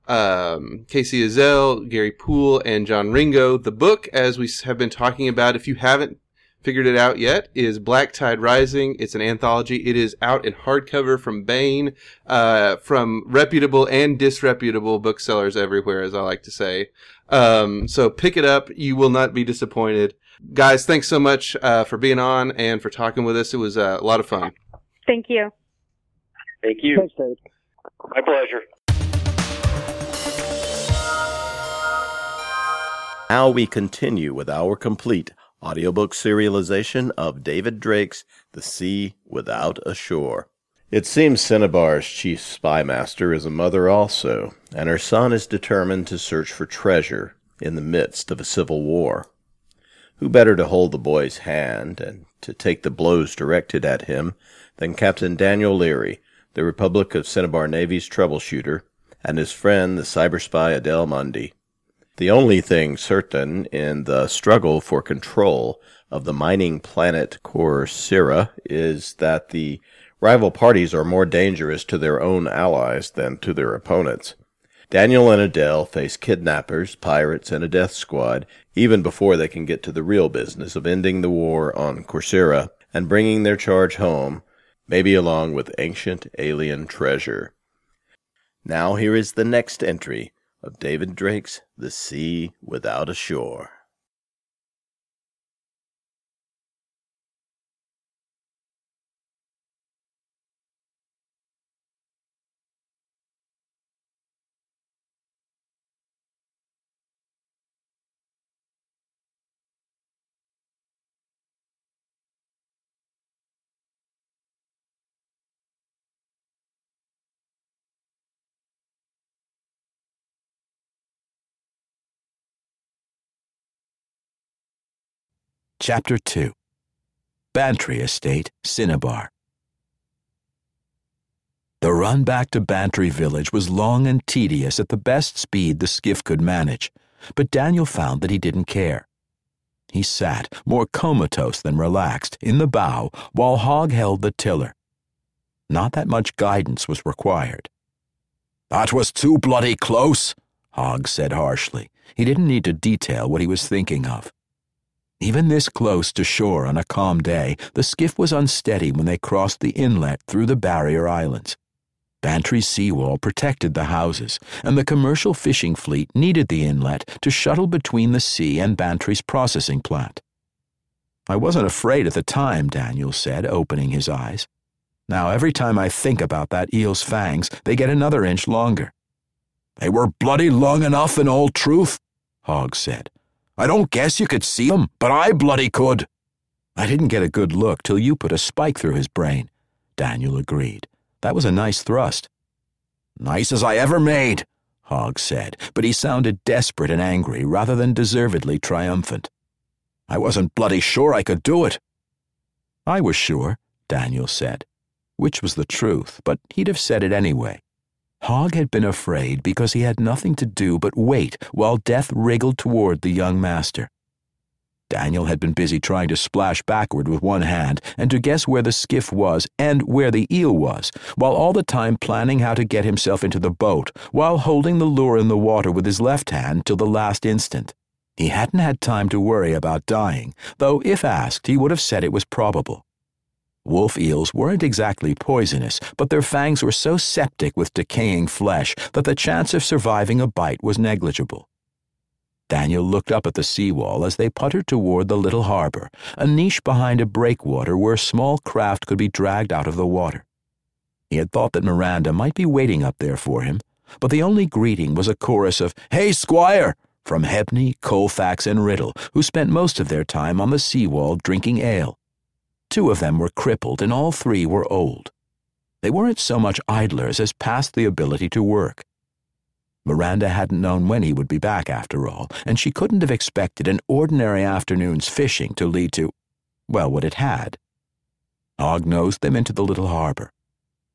um, Kacey Ezell, Gary Poole, and John Ringo. The book, as we have been talking about, if you haven't figured it out yet, is Black Tide Rising. It's an anthology. It is out in hardcover from Baen, uh, from reputable and disreputable booksellers everywhere, as I like to say. Um, so pick it up. You will not be disappointed. Guys, thanks so much uh, for being on and for talking with us. It was uh, a lot of fun.
Thank you.
Thank you.
Thanks, Dave.
My pleasure.
Now we continue with our complete audiobook serialization of David Drake's The Sea Without a Shore. It seems Cinnabar's chief spy master is a mother also, and her son is determined to search for treasure in the midst of a civil war. Who better to hold the boy's hand and to take the blows directed at him than Captain Daniel Leary, the Republic of Cinnabar Navy's troubleshooter, and his friend, the cyber spy Adele Mundy. The only thing certain in the struggle for control of the mining planet Corcyra is that the rival parties are more dangerous to their own allies than to their opponents. Daniel and Adele face kidnappers, pirates, and a death squad even before they can get to the real business of ending the war on Corcyra and bringing their charge home, maybe along with ancient alien treasure. Now here is the next entry of David Drake's The Sea Without a Shore.
Chapter 2 Bantry Estate, Cinnabar. The run back to Bantry village was long and tedious at the best speed the skiff could manage, but Daniel found that he didn't care. He sat, more comatose than relaxed, in the bow while Hogg held the tiller. Not that much guidance was required. That was too bloody close, Hogg said harshly. He didn't need to detail what he was thinking of. Even this close to shore on a calm day, the skiff was unsteady when they crossed the inlet through the barrier islands. Bantry's seawall protected the houses, and the commercial fishing fleet needed the inlet to shuttle between the sea and Bantry's processing plant. I wasn't afraid at the time, Daniel said, opening his eyes. Now, every time I think about that eel's fangs, they get another inch longer. They were bloody long enough in all truth, Hogg said. I don't guess you could see 'em, but I bloody could. I didn't get a good look till you put a spike through his brain, Daniel agreed. That was a nice thrust. Nice as I ever made, Hogg said, but he sounded desperate and angry rather than deservedly triumphant. I wasn't bloody sure I could do it. I was sure, Daniel said, which was the truth, but he'd have said it anyway. Hogg had been afraid because he had nothing to do but wait while death wriggled toward the young master. Daniel had been busy trying to splash backward with one hand and to guess where the skiff was and where the eel was, while all the time planning how to get himself into the boat, while holding the lure in the water with his left hand till the last instant. He hadn't had time to worry about dying, though if asked, he would have said it was probable. Wolf eels weren't exactly poisonous, but their fangs were so septic with decaying flesh that the chance of surviving a bite was negligible. Daniel looked up at the seawall as they puttered toward the little harbor, a niche behind a breakwater where small craft could be dragged out of the water. He had thought that Miranda might be waiting up there for him, but the only greeting was a chorus of, Hey, Squire! from Hebney, Colfax, and Riddle, who spent most of their time on the seawall drinking ale. Two of them were crippled, and all three were old. They weren't so much idlers as past the ability to work. Miranda hadn't known when he would be back after all, and she couldn't have expected an ordinary afternoon's fishing to lead to, well, what it had. Hogg nosed them into the little harbor.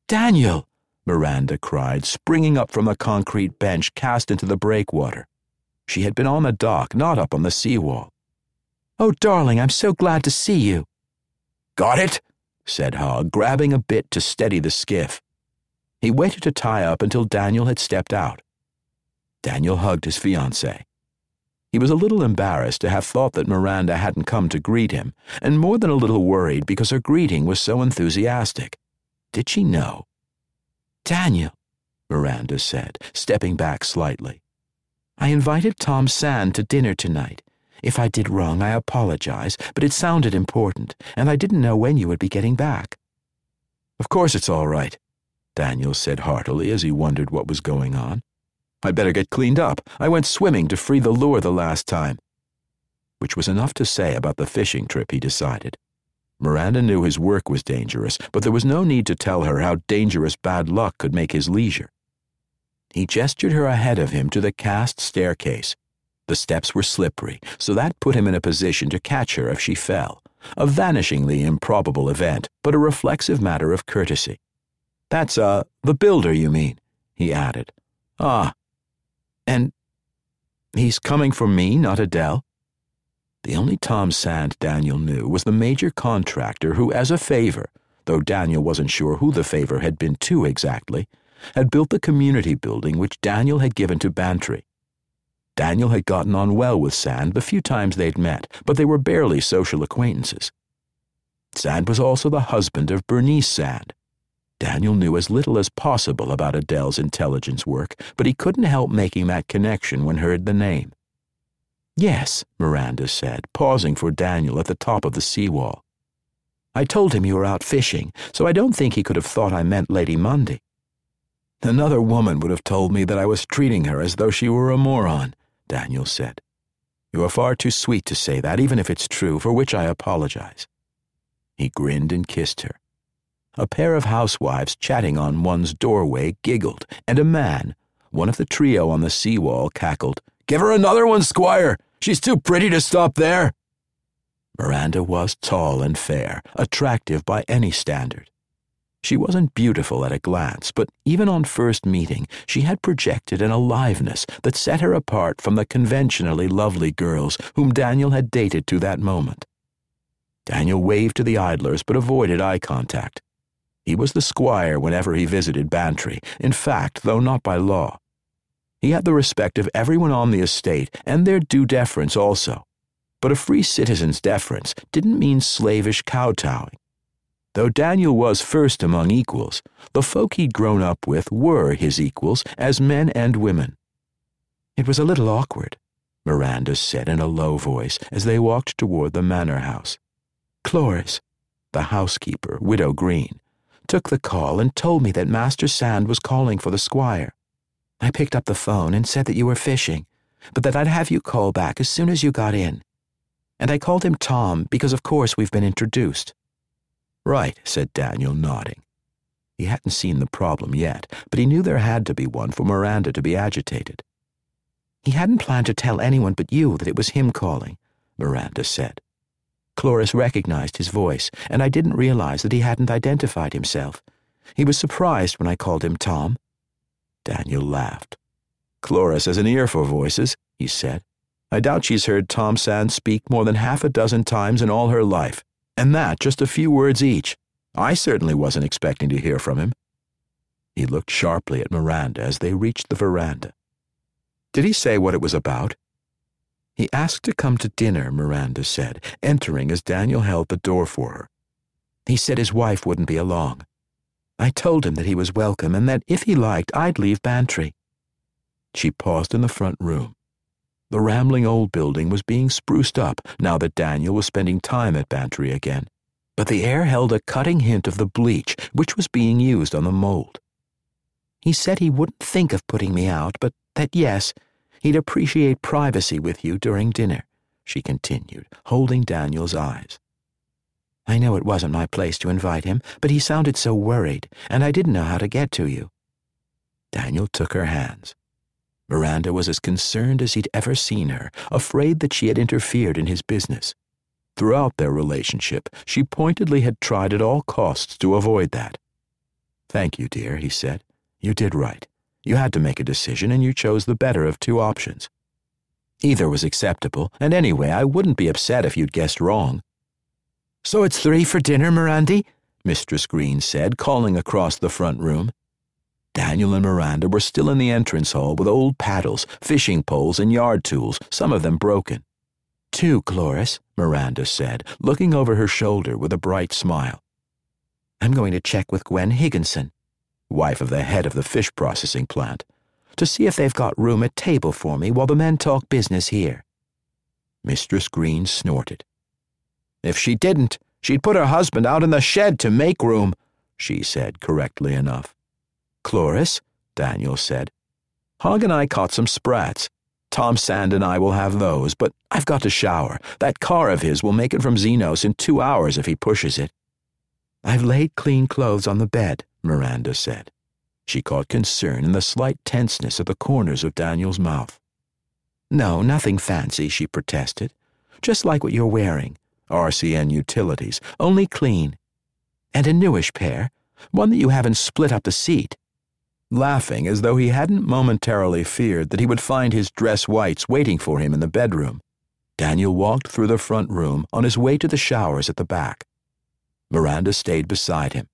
Daniel! Miranda cried, springing up from the concrete bench cast into the breakwater. She had been on the dock, not up on the seawall. Oh, darling, I'm so glad to see you. Got it? said Hogg, grabbing a bit to steady the skiff. He waited to tie up until Daniel had stepped out. Daniel hugged his fiancée. He was a little embarrassed to have thought that Miranda hadn't come to greet him, and more than a little worried because her greeting was so enthusiastic. Did she know? Daniel, Miranda said, stepping back slightly. I invited Tom Sand to dinner tonight. If I did wrong, I apologize, but it sounded important, and I didn't know when you would be getting back. Of course it's all right, Daniel said heartily as he wondered what was going on. I'd better get cleaned up. I went swimming to free the lure the last time. Which was enough to say about the fishing trip, he decided. Miranda knew his work was dangerous, but there was no need to tell her how dangerous bad luck could make his leisure. He gestured her ahead of him to the cast staircase, the steps were slippery, so that put him in a position to catch her if she fell. A vanishingly improbable event, but a reflexive matter of courtesy. That's, uh, the builder, you mean? he added. Ah. And he's coming for me, not Adele? The only Tom Sand Daniel knew was the major contractor who, as a favor, though Daniel wasn't sure who the favor had been to exactly, had built the community building which Daniel had given to Bantry. Daniel had gotten on well with Sand the few times they'd met, but they were barely social acquaintances. Sand was also the husband of Bernice Sand. Daniel knew as little as possible about Adele's intelligence work, but he couldn't help making that connection when heard the name. Yes, Miranda said, pausing for Daniel at the top of the seawall. I told him you were out fishing, so I don't think he could have thought I meant Lady Mundy. Another woman would have told me that I was treating her as though she were a moron, Daniel said. You are far too sweet to say that, even if it's true, for which I apologize. He grinned and kissed her. A pair of housewives chatting on one's doorway giggled, and a man, one of the trio on the seawall, cackled, Give her another one, Squire! She's too pretty to stop there! Miranda was tall and fair, attractive by any standard. She wasn't beautiful at a glance, but even on first meeting, she had projected an aliveness that set her apart from the conventionally lovely girls whom Daniel had dated to that moment. Daniel waved to the idlers but avoided eye contact. He was the squire whenever he visited Bantry, in fact, though not by law. He had the respect of everyone on the estate and their due deference also. But a free citizen's deference didn't mean slavish kowtowing. Though Daniel was first among equals, the folk he'd grown up with were his equals as men and women. It was a little awkward, Miranda said in a low voice as they walked toward the manor house. Cloris, the housekeeper, Widow Green, took the call and told me that Master Sand was calling for the squire. I picked up the phone and said that you were fishing, but that I'd have you call back as soon as you got in. And I called him Tom because, of course, we've been introduced.
Right, said Daniel, nodding. He hadn't seen the problem yet, but he knew there had to be one for Miranda to be agitated.
He hadn't planned to tell anyone but you that it was him calling, Miranda said. Cloris recognized his voice, and I didn't realize that he hadn't identified himself. He was surprised when I called him Tom.
Daniel laughed. Cloris has an ear for voices, he said. I doubt she's heard Tom Sand speak more than half a dozen times in all her life and that just a few words each. I certainly wasn't expecting to hear from him. He looked sharply at Miranda as they reached the veranda. Did he say what it was about? He asked to come to dinner, Miranda said, entering as Daniel held the door for her.
He said his wife wouldn't be along. I told him that he was welcome and that if he liked, I'd leave Bantry.
She paused in the front room. The rambling old building was being spruced up now that Daniel was spending time at Bantry again, but the air held a cutting hint of the bleach which was being used on the mold.
He said he wouldn't think of putting me out, but that yes, he'd appreciate privacy with you during dinner, she continued, holding Daniel's eyes. I know it wasn't my place to invite him, but he sounded so worried, and I didn't know how to get to you.
Daniel took her hands. Miranda was as concerned as he'd ever seen her, afraid that she had interfered in his business. Throughout their relationship, she pointedly had tried at all costs to avoid that. Thank you, dear, he said. You did right. You had to make a decision, and you chose the better of two options. Either was acceptable, and anyway, I wouldn't be upset if you'd guessed wrong.
So it's three for dinner, Mirandy? Mistress Green said, calling across the front room.
Daniel and Miranda were still in the entrance hall with old paddles, fishing poles, and yard tools, some of them broken.
Two, Cloris, Miranda said, looking over her shoulder with a bright smile. I'm going to check with Gwen Higginson, wife of the head of the fish processing plant, to see if they've got room at table for me while the men talk business here.
Mistress Green snorted. If she didn't, she'd put her husband out in the shed to make room, she said correctly enough.
Cloris, Daniel said.
Hogg and I caught some sprats. Tom Sand and I will have those, but I've got to shower. That car of his will make it from Xenos in two hours if he pushes it.
I've laid clean clothes on the bed, Miranda said.
She caught concern in the slight tenseness at the corners of Daniel's mouth.
No, nothing fancy, she protested. Just like what you're wearing.
RCN Utilities, only clean.
And a newish pair, one that you haven't split up the seat.
Laughing as though he hadn't momentarily feared that he would find his dress whites waiting for him in the bedroom, Daniel walked through the front room on his way to the showers at the back. Miranda stayed beside him.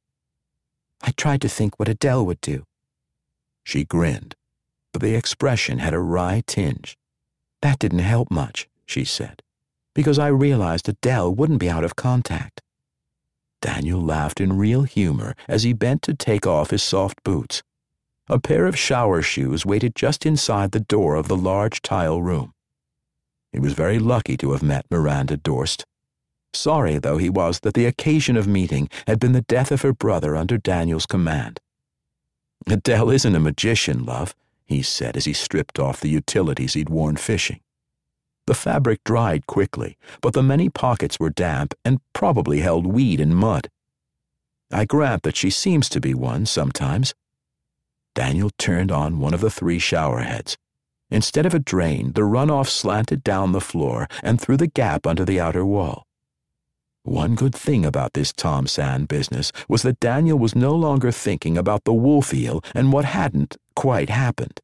I tried to think what Adele would do.
She grinned, but the expression had a wry tinge.
That didn't help much, she said, because I realized Adele wouldn't be out of contact.
Daniel laughed in real humor as he bent to take off his soft boots. A pair of shower shoes waited just inside the door of the large tile room. He was very lucky to have met Miranda Dorst. Sorry, though, he was that the occasion of meeting had been the death of her brother under Daniel's command. Adele isn't a magician, love, he said as he stripped off the utilities he'd worn fishing. The fabric dried quickly, but the many pockets were damp and probably held weed and mud. I grant that she seems to be one sometimes, Daniel turned on one of the three shower heads. Instead of a drain, the runoff slanted down the floor and through the gap under the outer wall.
One good thing about this Tom Sand business was that Daniel was no longer thinking about the wolf eel and what hadn't quite happened.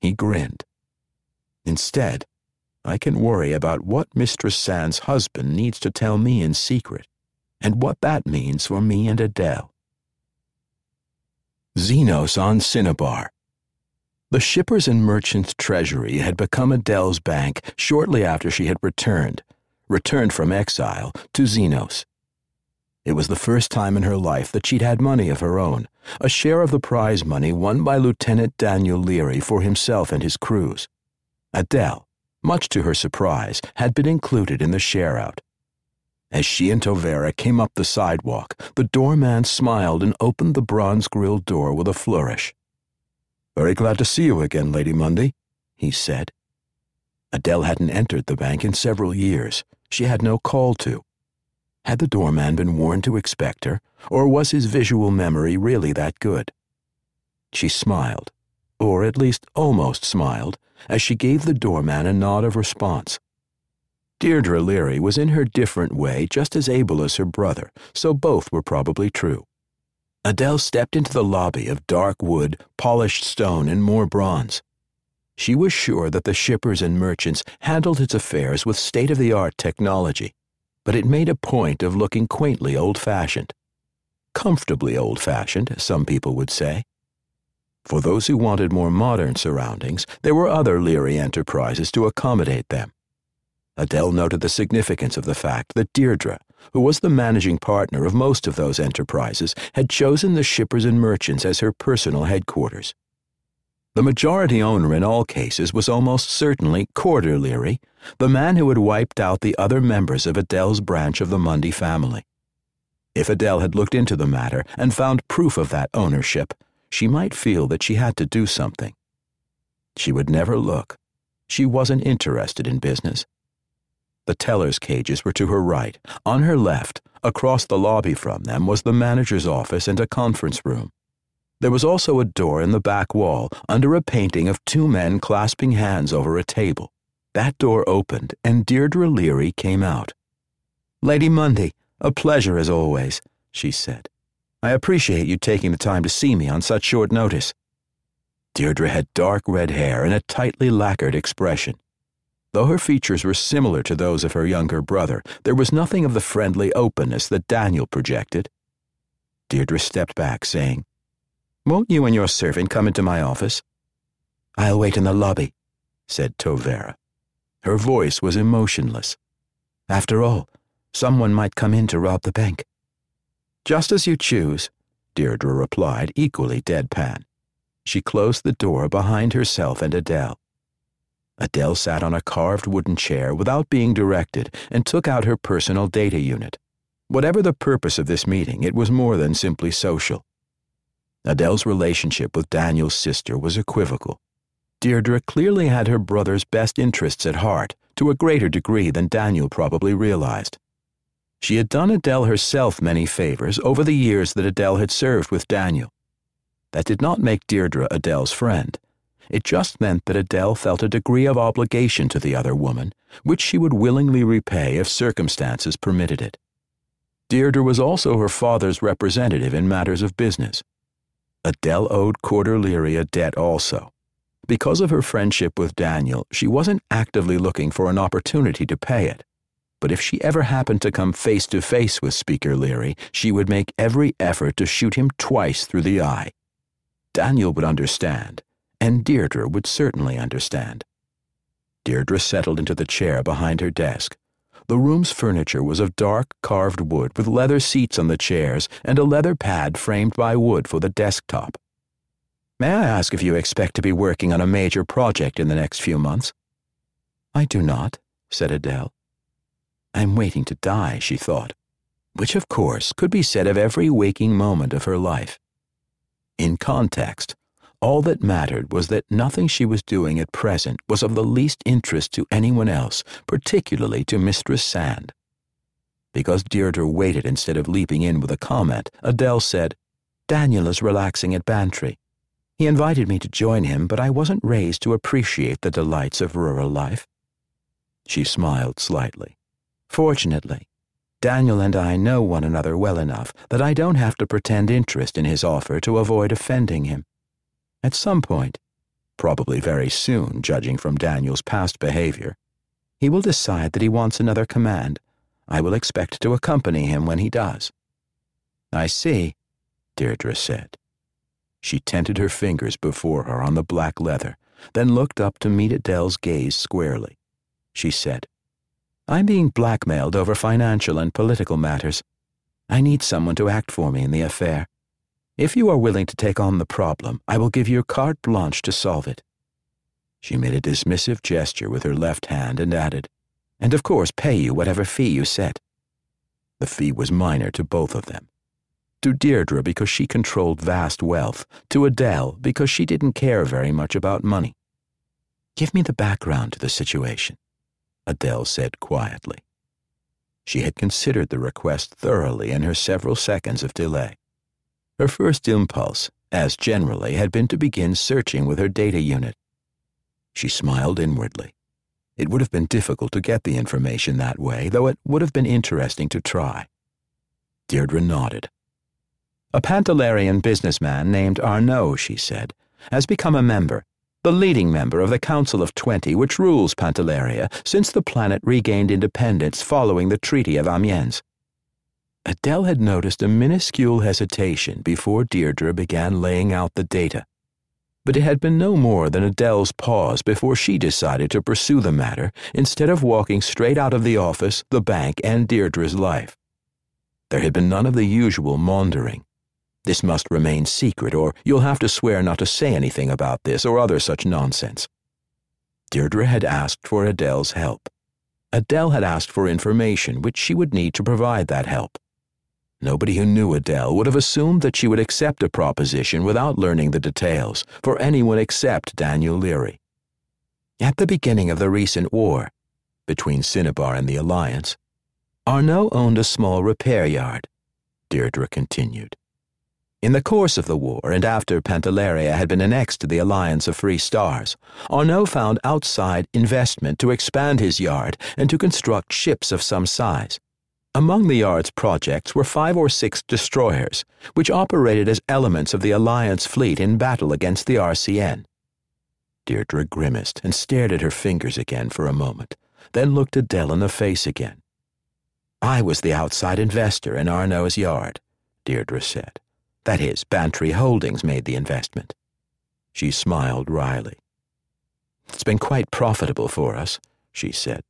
He grinned. Instead, I can worry about what Mistress Sand's husband needs to tell me in secret, and what that means for me and Adele. Xenos on Cinnabar. The shippers and merchants' treasury had become Adele's bank shortly after she had returned, returned from exile, to Xenos. It was the first time in her life that she'd had money of her own, a share of the prize money won by Lieutenant Daniel Leary for himself and his crews. Adele, much to her surprise, had been included in the share out. As she and Tovera came up the sidewalk, the doorman smiled and opened the bronze grilled door with a flourish. Very glad to see you again, Lady Mundy, he said. Adele hadn't entered the bank in several years. She had no call to. Had the doorman been warned to expect her, or was his visual memory really that good? She smiled, or at least almost smiled, as she gave the doorman a nod of response. Deirdre Leary was in her different way just as able as her brother, so both were probably true. Adele stepped into the lobby of dark wood, polished stone, and more bronze. She was sure that the shippers and merchants handled its affairs with state of the art technology, but it made a point of looking quaintly old fashioned. Comfortably old fashioned, some people would say. For those who wanted more modern surroundings, there were other Leary enterprises to accommodate them. Adele noted the significance of the fact that Deirdre, who was the managing partner of most of those enterprises, had chosen the shippers and merchants as her personal headquarters. The majority owner in all cases was almost certainly Corder Leary, the man who had wiped out the other members of Adele's branch of the Mundy family. If Adele had looked into the matter and found proof of that ownership, she might feel that she had to do something. She would never look. She wasn't interested in business. The teller's cages were to her right. On her left, across the lobby from them, was the manager's office and a conference room. There was also a door in the back wall, under a painting of two men clasping hands over a table. That door opened, and Deirdre Leary came out. Lady Mundy, a pleasure as always, she said. I appreciate you taking the time to see me on such short notice. Deirdre had dark red hair and a tightly lacquered expression. Though her features were similar to those of her younger brother, there was nothing of the friendly openness that Daniel projected. Deirdre stepped back, saying, Won't you and your servant come into my office? I'll wait in the lobby, said Tovera. Her voice was emotionless. After all, someone might come in to rob the bank. Just as you choose, Deirdre replied, equally deadpan. She closed the door behind herself and Adele. Adele sat on a carved wooden chair without being directed and took out her personal data unit. Whatever the purpose of this meeting, it was more than simply social. Adele's relationship with Daniel's sister was equivocal. Deirdre clearly had her brother's best interests at heart to a greater degree than Daniel probably realized. She had done Adele herself many favors over the years that Adele had served with Daniel. That did not make Deirdre Adele's friend. It just meant that Adele felt a degree of obligation to the other woman, which she would willingly repay if circumstances permitted it. Deirdre was also her father's representative in matters of business. Adele owed Corder Leary a debt also. Because of her friendship with Daniel, she wasn't actively looking for an opportunity to pay it. But if she ever happened to come face to face with Speaker Leary, she would make every effort to shoot him twice through the eye. Daniel would understand, and Deirdre would certainly understand. Deirdre settled into the chair behind her desk. The room's furniture was of dark carved wood with leather seats on the chairs and a leather pad framed by wood for the desktop. May I ask if you expect to be working on a major project in the next few months? I do not, said Adele. I'm waiting to die, she thought, which of course could be said of every waking moment of her life. In context, all that mattered was that nothing she was doing at present was of the least interest to anyone else, particularly to Mistress Sand. Because Deirdre waited instead of leaping in with a comment, Adele said, Daniel is relaxing at Bantry. He invited me to join him, but I wasn't raised to appreciate the delights of rural life. She smiled slightly. Fortunately, Daniel and I know one another well enough that I don't have to pretend interest in his offer to avoid offending him. At some point, probably very soon, judging from Daniel's past behavior, he will decide that he wants another command. I will expect to accompany him when he does. I see, Deirdre said. She tented her fingers before her on the black leather, then looked up to meet Adele's gaze squarely. She said, I'm being blackmailed over financial and political matters. I need someone to act for me in the affair. If you are willing to take on the problem, I will give you carte blanche to solve it. She made a dismissive gesture with her left hand and added, And of course pay you whatever fee you set. The fee was minor to both of them. To Deirdre because she controlled vast wealth, to Adele because she didn't care very much about money. Give me the background to the situation. Adele said quietly. She had considered the request thoroughly in her several seconds of delay. Her first impulse, as generally, had been to begin searching with her data unit. She smiled inwardly. It would have been difficult to get the information that way, though it would have been interesting to try. Deirdre nodded. A Pantalarian businessman named Arnaud, she said, has become a member the leading member of the Council of Twenty which rules Pantalaria since the planet regained independence following the Treaty of Amiens. Adele had noticed a minuscule hesitation before Deirdre began laying out the data. But it had been no more than Adele's pause before she decided to pursue the matter instead of walking straight out of the office, the bank, and Deirdre's life. There had been none of the usual maundering. This must remain secret, or you'll have to swear not to say anything about this or other such nonsense. Deirdre had asked for Adele's help. Adele had asked for information which she would need to provide that help. Nobody who knew Adele would have assumed that she would accept a proposition without learning the details for anyone except Daniel Leary. At the beginning of the recent war, between Cinnabar and the Alliance, Arnaud owned a small repair yard, Deirdre continued. In the course of the war and after Pantalaria had been annexed to the Alliance of Free Stars, Arnaud found outside investment to expand his yard and to construct ships of some size. Among the yard's projects were five or six destroyers, which operated as elements of the Alliance fleet in battle against the RCN. Deirdre grimaced and stared at her fingers again for a moment, then looked Adele in the face again. I was the outside investor in Arnaud's yard, Deirdre said. That is, Bantry Holdings made the investment. She smiled wryly. It's been quite profitable for us, she said.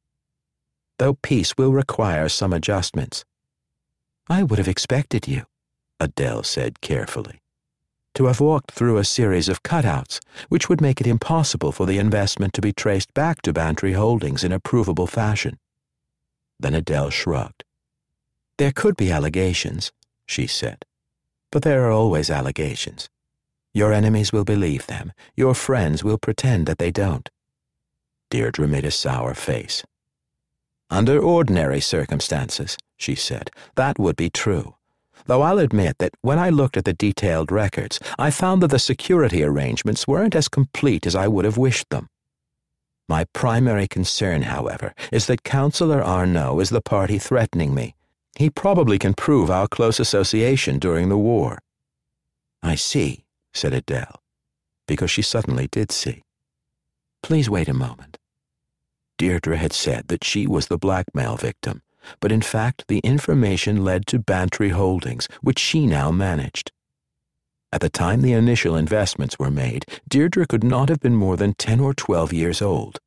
Though peace will require some adjustments. I would have expected you, Adele said carefully, to have walked through a series of cutouts which would make it impossible for the investment to be traced back to Bantry Holdings in a provable fashion. Then Adele shrugged. There could be allegations, she said. But there are always allegations. Your enemies will believe them. Your friends will pretend that they don't. Deirdre made a sour face. Under ordinary circumstances, she said, that would be true. Though I'll admit that when I looked at the detailed records, I found that the security arrangements weren't as complete as I would have wished them. My primary concern, however, is that Councillor Arnaud is the party threatening me, he probably can prove our close association during the war. I see, said Adele, because she suddenly did see. Please wait a moment. Deirdre had said that she was the blackmail victim, but in fact the information led to Bantry Holdings, which she now managed. At the time the initial investments were made, Deirdre could not have been more than 10 or 12 years old.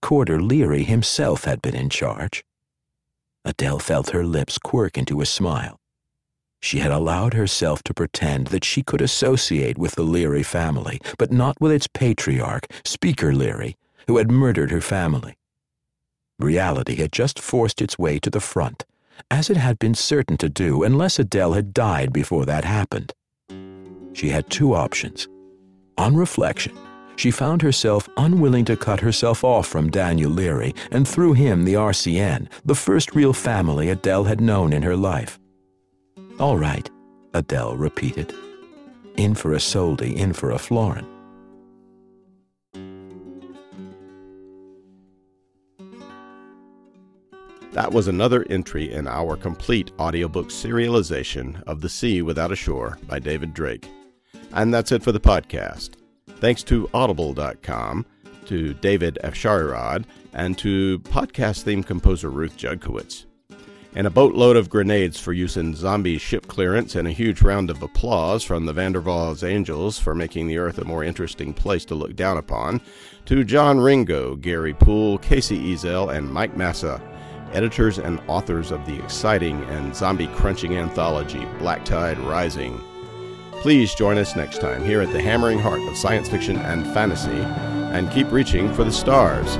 Corder Leary himself had been in charge. Adele felt her lips quirk into a smile. She had allowed herself to pretend that she could associate with the Leary family, but not with its patriarch, Speaker Leary, who had murdered her family. Reality had just forced its way to the front, as it had been certain to do unless Adele had died before that happened. She had two options. On reflection, she found herself unwilling to cut herself off from Daniel Leary and through him the RCN, the first real family Adele had known in her life. All right, Adele repeated. In for a soldi, in for a florin.
That was another entry in our complete audiobook serialization of The Sea Without a Shore by David Drake. And that's it for the podcast. Thanks to Audible.com, to David F. Afsharirad, and to podcast theme composer Ruth Judkowitz. And a boatload of grenades for use in zombie ship clearance, and a huge round of applause from the Van der Waals Angels for making the Earth a more interesting place to look down upon, to John Ringo, Gary Poole, Kacey Ezell, and Mike Massa, editors and authors of the exciting and zombie crunching anthology Black Tide Rising. Please join us next time here at the hammering heart of science fiction and fantasy, and keep reaching for the stars.